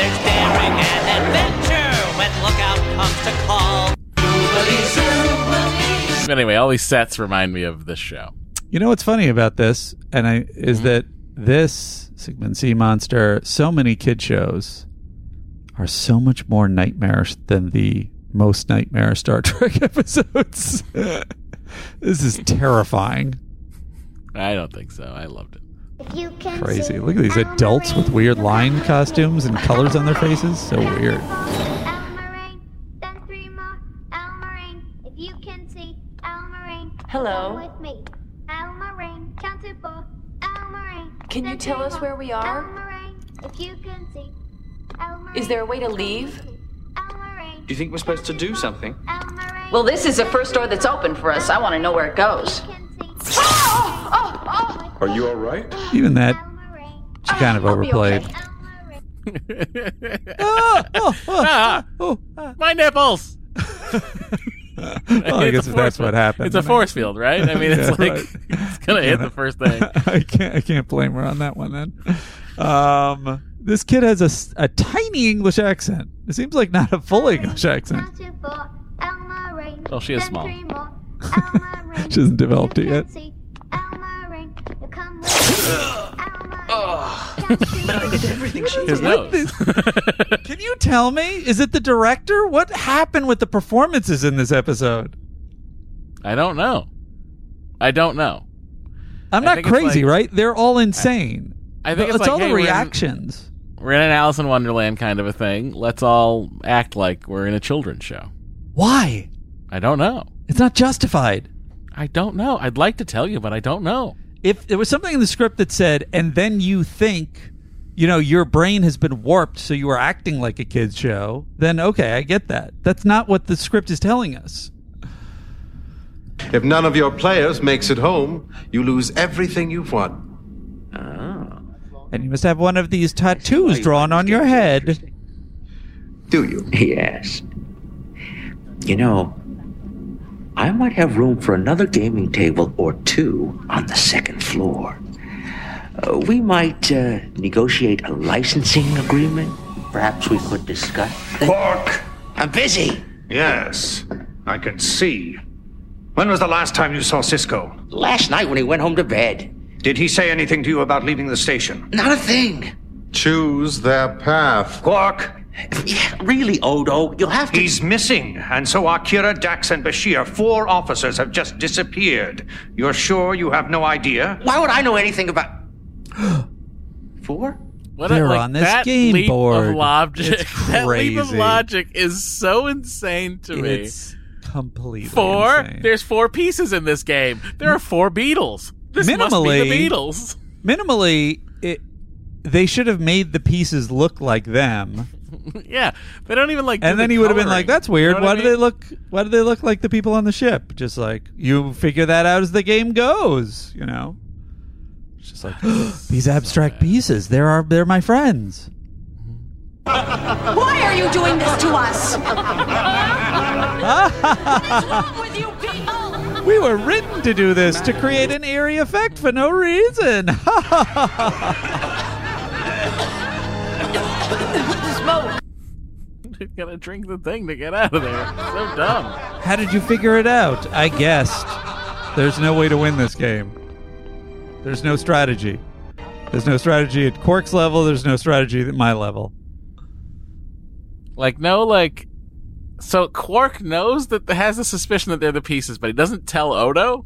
Command. There's daring and adventure when lookout comes to call. Zoobilee Zoo! But anyway, all these sets remind me of this show. You know what's funny about this, and I is hmm? that this Sigmund Sea Monster, so many kid shows are so much more nightmarish than the most nightmare Star Trek episodes. This is terrifying. I don't think so. I loved it. Crazy. Look at these adults with weird line costumes and colors on their faces. So weird. Hello. Can you tell us where we are? Is there a way to leave? Do you think we're supposed to do something? Well, this is the first door that's open for us. I want to know where it goes. Are you all right? Even that, she kind of overplayed. My nipples. Well, I It's guess if that's force what happened. It's a force field, right? I mean, it's Yeah, like right. it's gonna hit the first thing. I can't. I can't blame her on that one. Then, um, this kid has a, a tiny English accent. It seems like not a full English accent. Well, she is small. She hasn't developed it yet. but I did everything she His did. nose. Can you tell me? Is it the director? What happened with the performances in this episode? I don't know. I don't know. I'm I not think it's crazy, like- right? They're all insane. I think it's, it's like, all hey, the we're in- reactions. We're in an Alice in Wonderland kind of a thing. Let's all act like we're in a children's show. Why? I don't know. It's not justified. I don't know. I'd like to tell you, but I don't know. If there was something in the script that said, and then you think, you know, your brain has been warped, so you are acting like a kid's show, then okay, I get that. That's not what the script is telling us. If none of your players makes it home, you lose everything you've won. Ah. And you must have one of these tattoos drawn on your head. Do you? Yes. You know, I might have room for another gaming table or two on the second floor. Uh, we might uh, negotiate a licensing agreement. Perhaps we could discuss. Quark! I'm busy. Yes, I can see. When was the last time you saw Sisko? Last night when he went home to bed. Did he say anything to you about leaving the station? Not a thing. Choose their path. Quark! Yeah, really, Odo, you'll have to. He's missing, and so Akira, Dax, and Bashir. Four officers have just disappeared. You're sure you have no idea? Why would I know anything about. Four? What They're like, on this that game leap board. Of logic, It's that leap of logic is so insane to me. It's completely Four? insane. There's four pieces in this game. There are four Beatles. This must Minimally- be the Beatles. Minimally, it, they should have made the pieces look like them. yeah, they don't even like. do and then the he would have been like, "That's You weird. know why what I do they look? Why do they look like the people on the ship? Just like you figure that out as the game goes. You know, it's just like these abstract pieces. They're our, they're my friends. Why are you doing this to us? what is wrong with you people? We were written to do this to create an eerie effect for no reason. Smoke. Gotta drink the thing to get out of there. So dumb. How did you figure it out? I guessed. There's no way to win this game. There's no strategy. There's no strategy at Quark's level. There's no strategy at my level. Like no, like. So Quark knows that has a suspicion that they're the pieces, but he doesn't tell Odo.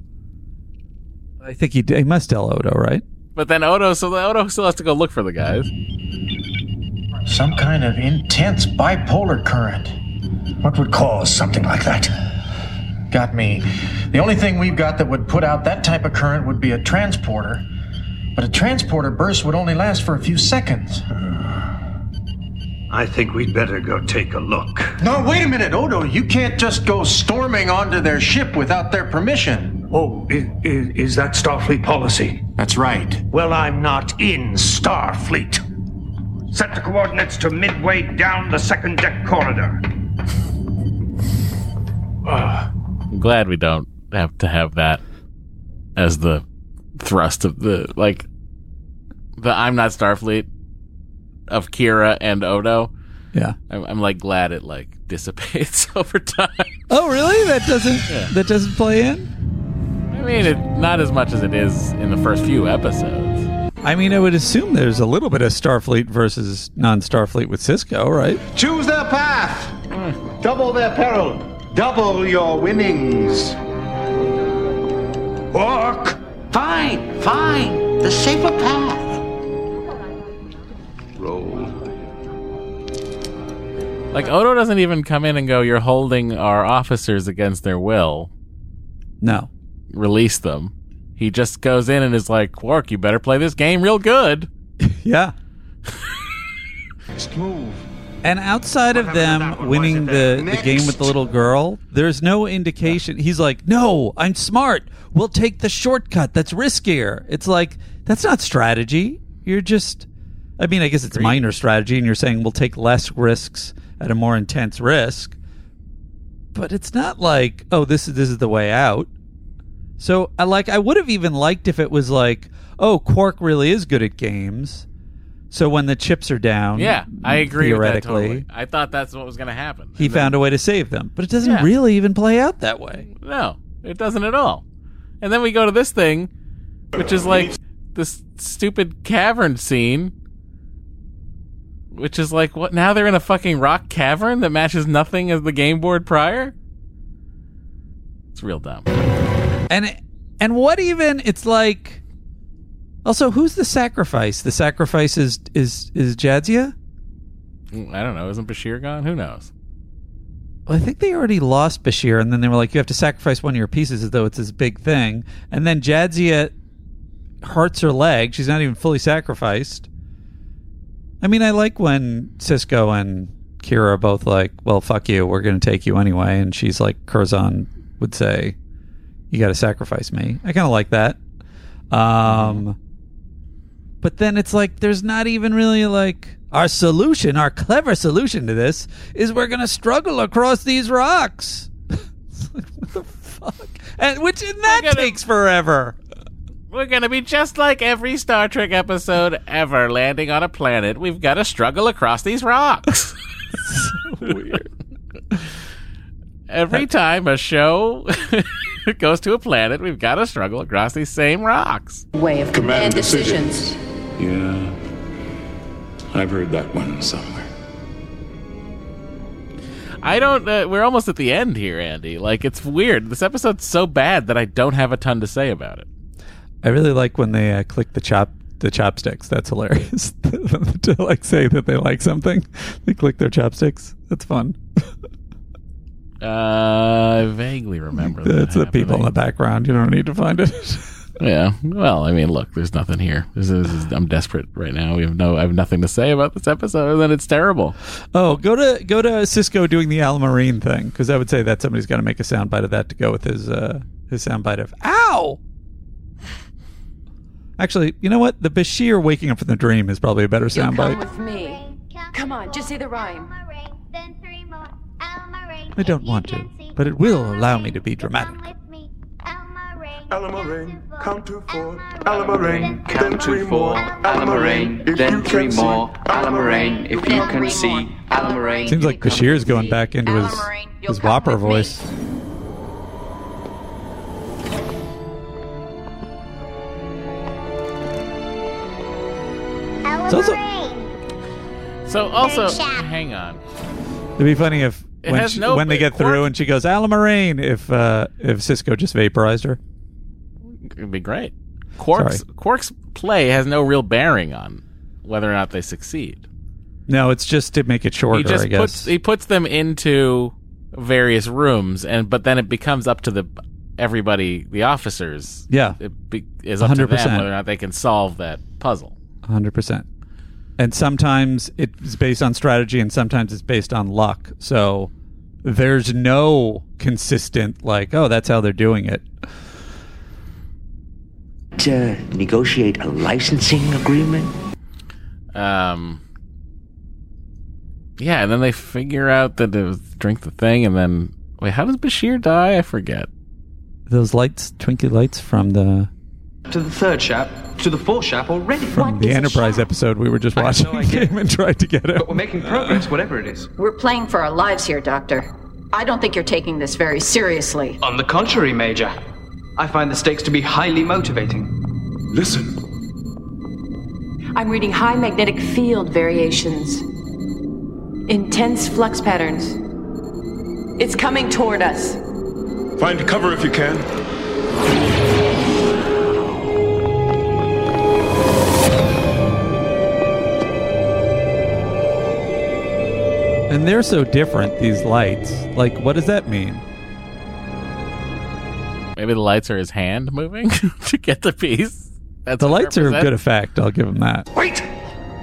I think he, he must tell Odo, right? But then Odo, so the Odo still has to go look for the guys. Some kind of intense bipolar current. What would cause something like that? Got me. The only thing we've got that would put out that type of current would be a transporter. But a transporter burst would only last for a few seconds. I think we'd better go take a look. No, wait a minute, Odo. You can't just go storming onto their ship without their permission. Oh, is, is that Starfleet policy? That's right. Well, I'm not in Starfleet. Set the coordinates to midway down the second deck corridor. I'm glad we don't have to have that as the thrust of the like the I'm not Starfleet of Kira and Odo. Yeah. I'm, I'm like glad it like dissipates over time. Oh, really? That doesn't Yeah. that doesn't play in? I mean, it, not as much as it is in the first few episodes. I mean, I would assume there's a little bit of Starfleet versus non-Starfleet with Sisko, right? Choose their path. Double their peril. Double your winnings. Quark! Fine, fine. The safer path. Roll. Like Odo doesn't even come in and go, "You're holding our officers against their will." No. Release them. He just goes in and is like, "Quark, you better play this game real good." yeah. Next move. And outside of them winning the, the game with the little girl, there's no indication. He's like, no, I'm smart. We'll take the shortcut. That's riskier. It's like, that's not strategy. You're just, I mean, I guess it's minor strategy, and you're saying we'll take less risks at a more intense risk. But it's not like, oh, this is this is the way out. So, I like, I would have even liked if it was like, oh, Quark really is good at games. So when the chips are down, Yeah, I agree. With that Theoretically, totally. I thought that's what was going to happen. he found a way to save them, but it doesn't Yeah. really even play out that way. No, it doesn't at all. And then we go to this thing, which is like this stupid cavern scene, which is like what? Now they're in a fucking rock cavern that matches nothing as the game board prior. It's real dumb. And and what even? It's like. Also, who's the sacrifice? The sacrifice is is is Jadzia. I don't know. Isn't Bashir gone? Who knows? Well, I think they already lost Bashir, and then they were like, "You have to sacrifice one of your pieces as though it's this big thing." And then Jadzia hurts her leg; she's not even fully sacrificed. I mean, I like when Sisko and Kira are both like, "Well, fuck you, we're going to take you anyway," and she's like, Curzon would say, "You got to sacrifice me." I kind of like that. Um, but then it's like there's not even really like our solution, our clever solution to this is we're gonna struggle across these rocks. Like, what the fuck? And which and that takes forever. We're gonna be just like every Star Trek episode ever, landing on a planet. We've got to struggle across these rocks. so Weird. Every time a show goes to a planet, we've got to struggle across these same rocks. Way of Command and decisions. Yeah. I've heard that one somewhere. I don't. Uh, we're almost at the end here, Andy. Like it's weird. This episode's so bad that I don't have a ton to say about it. I really like when they uh, click the chop the chopsticks. That's hilarious. to like say that they like something, they click their chopsticks. That's fun. Uh, I vaguely remember that. That's the people in the background. You don't need to find it. Yeah. Well, I mean, look, there's nothing here. This is, this is- I'm desperate right now. We have no. I have nothing to say about this episode, other than it's terrible. Oh, go to go to Sisko doing the Allamaraine thing because I would say that somebody's got to make a soundbite of that to go with his uh, his soundbite of "Ow." Actually, you know what? The Bashir waking up from the dream is probably a better soundbite. Come soundbite. with me. Come on, just say the rhyme. I don't want to, but it will allow me to be dramatic. Allamaraine, count to four. Allamaraine, Count to four, Allamaraine, then three more, Allamaraine, if you can see, Allamaraine. Seems like Bashir's going back into his his Whopper voice. It's also So also, hang on. it'd be funny if It when, has she- no- when they get through and she goes Allamaraine if uh, if Sisko just vaporized her. It'd be great. Quark's Quark's play has no real bearing on whether or not they succeed. No, it's just to make it shorter. he just I guess. puts he puts them into various rooms, and but then it becomes up to the everybody, the officers. Yeah. it be, is up to 100%. them whether or not they can solve that puzzle. hundred percent. And sometimes it's based on strategy, and sometimes it's based on luck. So there's no consistent like, oh, that's how they're doing it. To negotiate a licensing agreement? Um. Yeah, and then they figure out that it was drink the thing, and then wait, how does Bashir die? I forget. Those lights, twinkly lights from the To the third shap, to the fourth shap already. from the Enterprise episode we were just I have watching. no idea. came and tried to get it. But we're making progress, whatever it is. We're playing for our lives here, Doctor. I don't think you're taking this very seriously. On the contrary, Major. I find the stakes to be highly motivating. Listen. I'm reading high magnetic field variations. Intense flux patterns. It's coming toward us. Find cover if you can. And they're so different, these lights. Like, what does that mean? Maybe the lights are his hand moving to get the piece. That's the lights are a good effect. I'll give him that. Wait!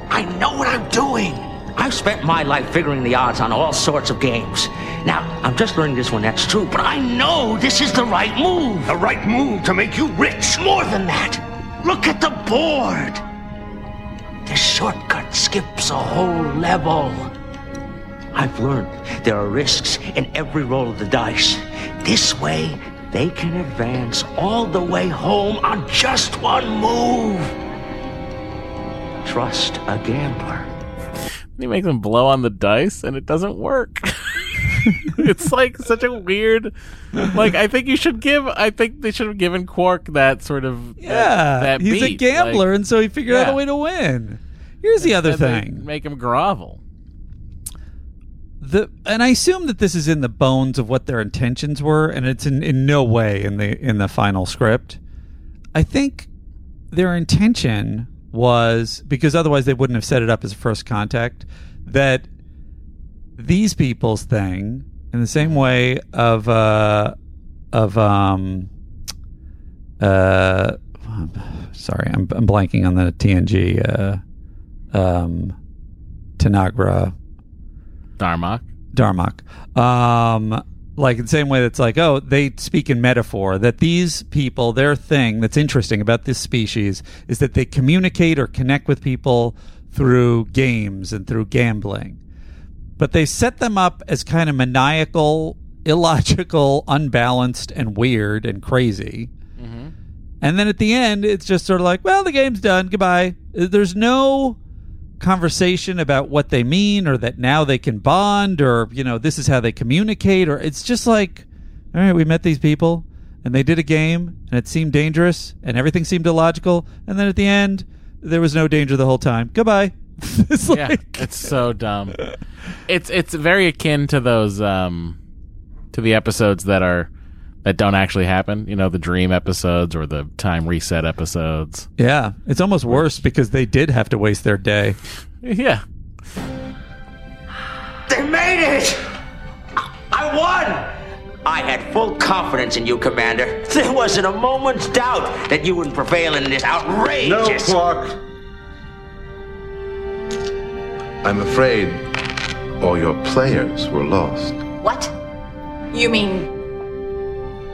I know what I'm doing. I've spent my life figuring the odds on all sorts of games. Now, I'm just learning this one, that's true, but I know this is the right move. The right move to make you rich. More than that, look at the board. The shortcut skips a whole level. I've learned there are risks in every roll of the dice. This way, they can advance all the way home on just one move. Trust a gambler. He makes them blow on the dice, and it doesn't work. it's like such a weird. Like I think you should give. I think they should have given Quark that sort of Yeah, that he's a gambler, like- and so he figured out a way to win. Here's the other thing. make him grovel. The and I assume that this is in the bones of what their intentions were, and it's in, in no way in the in the final script. I think their intention was because otherwise they wouldn't have set it up as a first contact that these people's thing in the same way of uh of um uh sorry I'm I'm blanking on the TNG uh um Tanagra Darmok. Darmok. Um, like in the same way that's like, oh, they speak in metaphor. That these people, their thing that's interesting about this species is that they communicate or connect with people through games and through gambling. But they set them up as kind of maniacal, illogical, unbalanced, and weird and crazy. And then at the end, it's just sort of like, well, the game's done. Goodbye. There's no conversation about what they mean or that now they can bond or, you know, this is how they communicate or it's just like, all right, we met these people and they did a game and it seemed dangerous and everything seemed illogical. And then at the end, there was no danger the whole time. Goodbye. it's like, yeah, it's so dumb. It's it's very akin to those um to the episodes that are that don't actually happen. You know, the dream episodes or the time reset episodes. yeah, it's almost worse because they did have to waste their day. Yeah. They made it! I won! I had full confidence in you, Commander. There wasn't a moment's doubt that you would prevail in this outrageous. No, outrageous. Quark. I'm afraid all your players were lost. What? You mean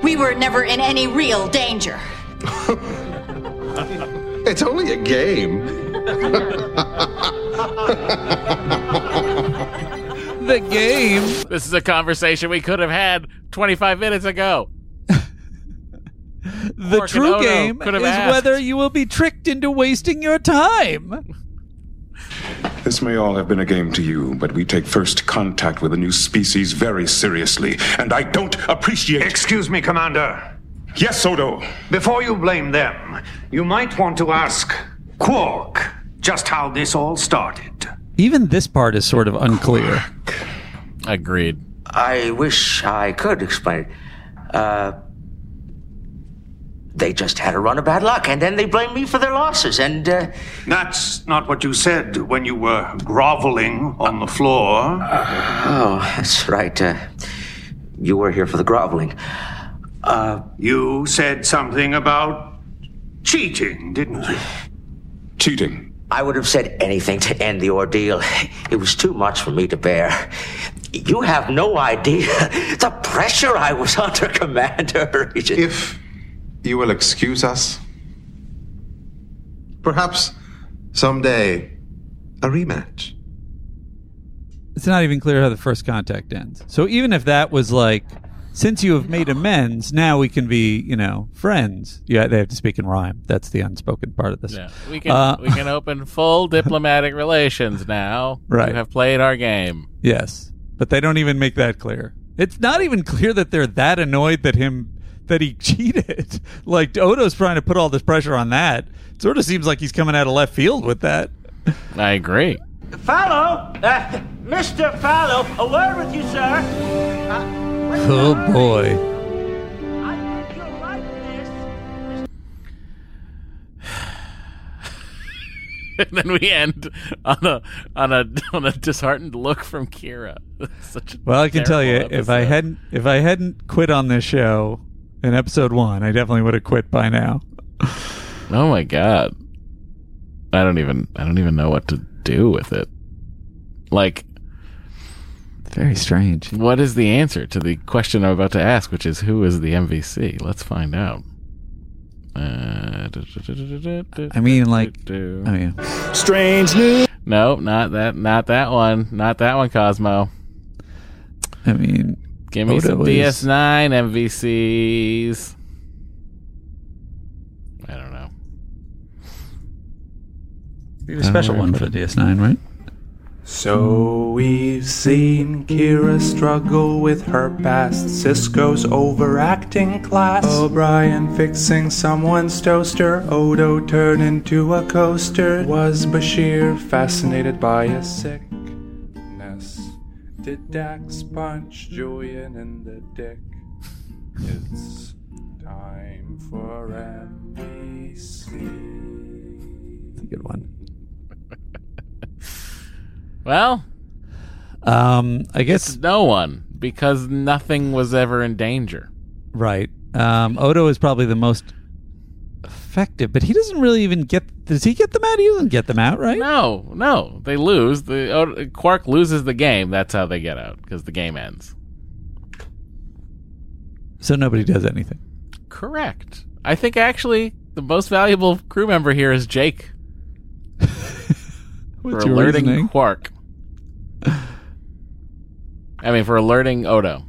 we were never in any real danger? It's only a game. the game. This is a conversation we could have had 25 minutes ago. The Quark and true Odo game is asked. whether you will be tricked into wasting your time. This may all have been a game to you, but we take first contact with a new species very seriously, and I don't appreciate. Excuse me, Commander. Yes, Odo. Before you blame them, you might want to ask Quark just how this all started. Even this part is sort of unclear. Agreed. I wish I could explain it. Uh, they just had a run of bad luck, and then they blamed me for their losses, and, uh, That's not what you said when you were groveling on the floor. oh, that's right. Uh, you were here for the groveling. Uh, you said something about cheating, didn't you? Cheating. I would have said anything to end the ordeal. It was too much for me to bear. You have no idea the pressure I was under, Commander. If you will excuse us, perhaps someday a rematch. It's not even clear how the first contact ends. So even if that was like, since you have made amends, now we can be, you know, friends. Yeah, they have to speak in rhyme. That's the unspoken part of this. Yeah, we can Uh, we can open full diplomatic relations now. Right. You have played our game. Yes, but they don't even make that clear. It's not even clear that they're that annoyed that him that he cheated. Like Odo's trying to put all this pressure on that. It sort of seems like he's coming out of left field with that. I agree. Falow, uh, Mr. Falow, a word with you, sir. Oh boy. and then we end on a on a on a disheartened look from Kira. Such a Well, I can tell you, terrible if I hadn't if I hadn't quit on this show in episode one, I definitely would have quit by now. Oh my god. I don't even I don't even know what to do with it. Like Very strange. what is the answer to the question I'm about to ask, which is who is the MVC? Let's find out. Uh, I mean, like, I mean, strange news. No, not that, not that one, not that one, Cosmo. I mean, Give me Oda some was- DS9 MVCs. I don't know. a special uh, one for DS9, right? So we've seen Kira struggle with her past, Sisko's overacting class, O'Brien fixing someone's toaster, Odo turn into a coaster. Was Bashir fascinated by a sickness? Did Dax punch Julian in the dick? It's time for MVC. It's a good one. Well, Um, I guess it's no one because nothing was ever in danger. right. Um, Odo is probably the most effective, but he doesn't really even get. Does he get them out? He doesn't get them out, right? No, no, they lose. The Odo- Quark loses the game. That's how they get out because the game ends. So nobody does anything. Correct. I think actually the most valuable crew member here is Jake What's for alerting reasoning? Quark. I mean, for alerting Odo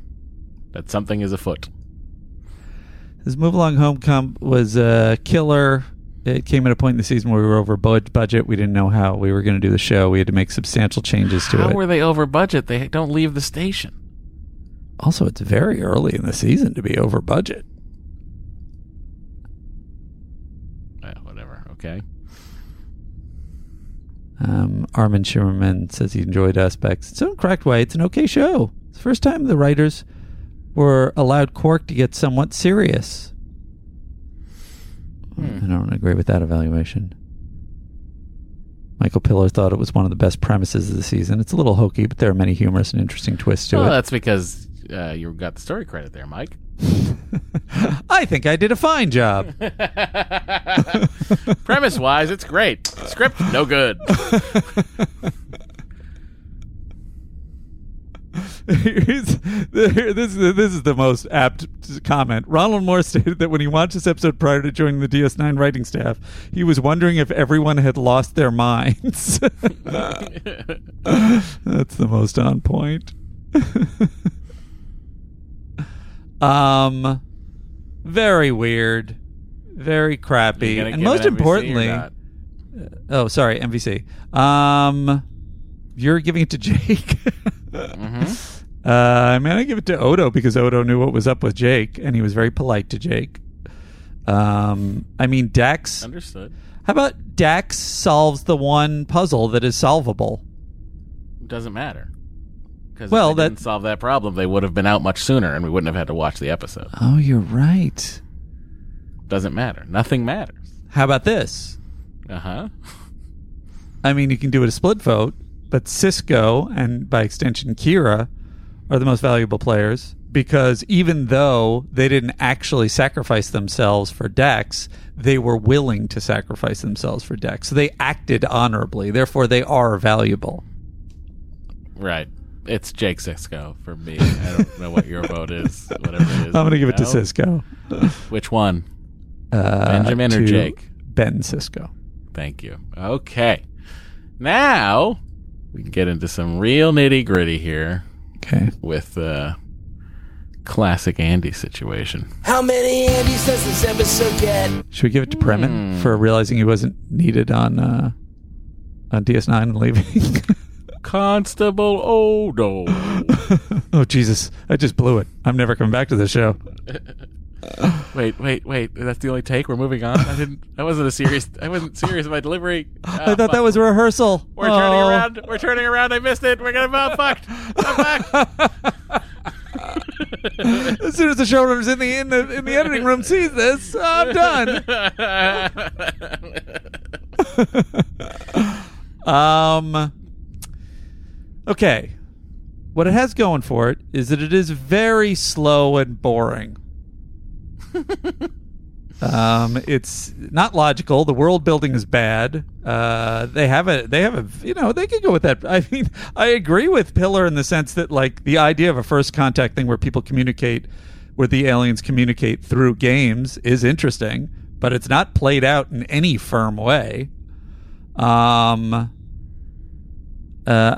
that something is afoot. His move along homecom was a killer. It came at a point in the season where we were over budget. We didn't know how we were going to do the show. We had to make substantial changes to How it. How were they over budget? They don't leave the station. also, it's very early in the season to be over budget. Whatever. Okay. Um, Armin Shimerman says he enjoyed aspects. It's in a correct way. It's an okay show. It's the first time the writers were allowed Quark to get somewhat serious. I don't agree with that evaluation. Michael Piller thought it was one of the best premises of the season. It's a little hokey, but there are many humorous and interesting twists to it. well, it. that's because uh, you got the story credit there, Mike. I think I did a fine job. Premise wise, it's great. Script, no good. Here's- this, is, this is the most apt comment. Ronald Moore stated that when he watched this episode prior to joining the DS9 writing staff, he was wondering if everyone had lost their minds. That's the most on point. um, very weird, very crappy, and most or importantly, not? oh, sorry, MVC. Um, you're giving it to Jake. Mm-hmm. Uh, I mean, I give it to Odo because Odo knew what was up with Jake, and he was very polite to Jake. Um, I mean, Dax. Understood. How about Dax solves the one puzzle that is solvable? Doesn't matter. Because Well, if they that- didn't solve that problem, they would have been out much sooner, and we wouldn't have had to watch the episode. Oh, you're right. Doesn't matter. Nothing matters. How about this? Uh huh. I mean, you can do it a split vote, but Sisko and by extension Kira are the most valuable players because even though they didn't actually sacrifice themselves for Dax, they were willing to sacrifice themselves for Dax. So they acted honorably. Therefore, they are valuable. Right. It's Jake Sisko for me. I don't know what your vote is. Whatever it is. I'm going to give it to Sisko. Which one? Uh, Benjamin or Jake? Ben Sisko. Thank you. Okay. Now we can get into some real nitty gritty here. Okay. With uh classic Andy situation. How many Andys does this episode get? Should we give it to Bremen for realizing he wasn't needed on uh, on DS9 and leaving? Constable Odo. oh Jesus! I just blew it. I'm never coming back to this show. wait, wait, wait. That's the only take. We're moving on. I didn't. That wasn't a serious. I wasn't serious in my delivery. I thought that was a rehearsal. We're turning Oh. around. We're turning around. I missed it. We're gonna oh, fucked. I'm back. as soon as the showrunner's in the in the in the editing room sees this, I'm done. um. Okay. What it has going for it is that it is very slow and boring. Um, it's not logical. The world building is bad. Uh, they have a, they have a, you know, they could go with that. I mean, I agree with Piller in the sense that like the idea of a first contact thing where people communicate, where the aliens communicate through games is interesting, but it's not played out in any firm way. Um, uh,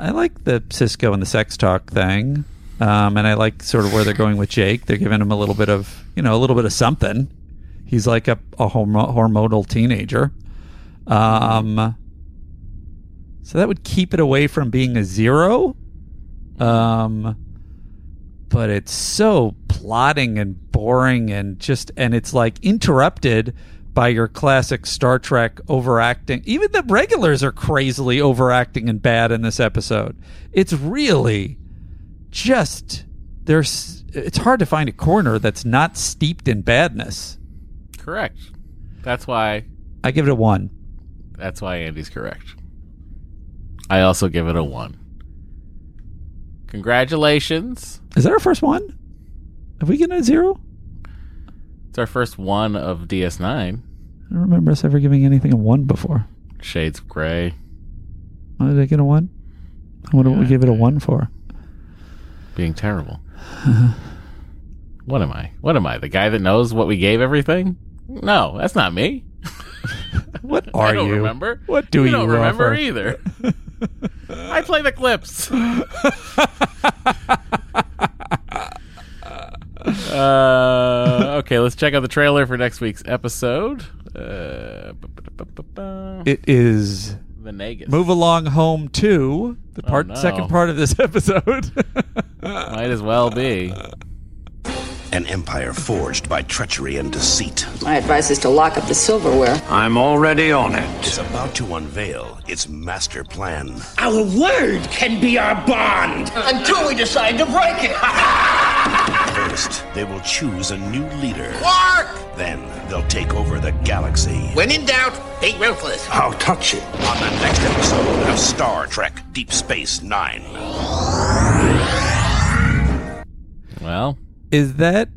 I like the Sisko and the sex talk thing, um, and I like sort of where they're going with Jake. They're giving him a little bit of, you know, a little bit of something. He's like a, a hormo- hormonal teenager. Um, so that would keep it away from being a zero. Um, but it's so plotting and boring and just, and it's like interrupted by your classic Star Trek overacting. Even the regulars are crazily overacting and bad in this episode. It's really just there's it's hard to find a corner that's not steeped in badness. Correct. That's why I give it a 1. That's why Andy's correct. I also give it a 1. Congratulations. Is that our first one? Have we given a 0? It's our first one of DS9. I don't remember us ever giving anything a 1 before. Shades of Grey. Why did I get a 1? I wonder what we gave it a 1 for. Being terrible. What am I? What am I? The guy that knows what we gave everything? No, that's not me. What are I don't you? remember. What do you you don't remember offer? either. I play the clips. uh, okay, let's check out the trailer for next week's episode. Uh. It is Move Along Home to the oh, part no. second part of this episode. Might as well be. An empire forged by treachery and deceit My advice is to lock up the silverware. I'm already on it. it. is about to unveil its master plan. Our word can be our bond until we decide to break it. First, they will choose a new leader. Quark! Then they'll take over the galaxy. When in doubt, be ruthless. I'll touch it. On the next episode of Star Trek Deep Space Nine. Well, is that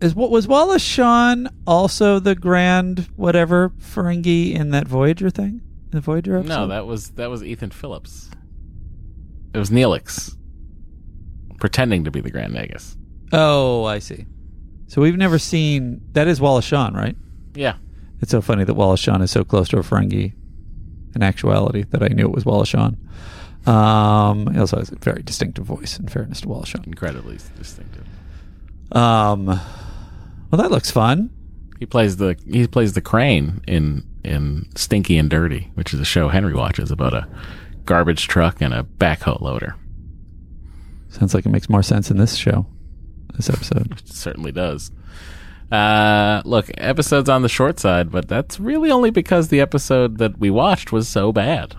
is what was Wallace Shawn also the grand whatever Ferengi in that Voyager thing? The Voyager episode? No, that was that was Ethan Phillips. It was Neelix pretending to be the Grand Nagus. Oh, I see. So we've never seen that is Wallace Shawn, right? Yeah. It's so funny that Wallace Shawn is so close to a Ferengi in actuality that I knew it was Wallace Shawn. Um, he also has a very distinctive voice, in fairness to Wallace Shawn. Incredibly distinctive. Um, well, that looks fun. He plays the he plays the crane in in Stinky and Dirty, which is a show Henry watches about a garbage truck and a backhoe loader. Sounds like it makes more sense in this show, this episode. It certainly does. Uh, look, episodes on the short side, but that's really only because the episode that we watched was so bad.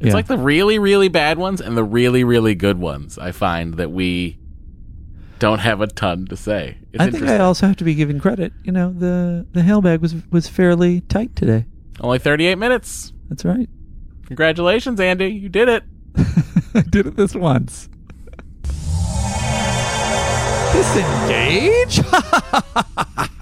It's Yeah. like the really, really bad ones and the really, really good ones. I find that we don't have a ton to say. It's I think I also have to be given credit. You know, the the hail bag was was fairly tight today. Only 38 minutes. That's right. Congratulations, Andy. You did it. I did it this once. Disengage.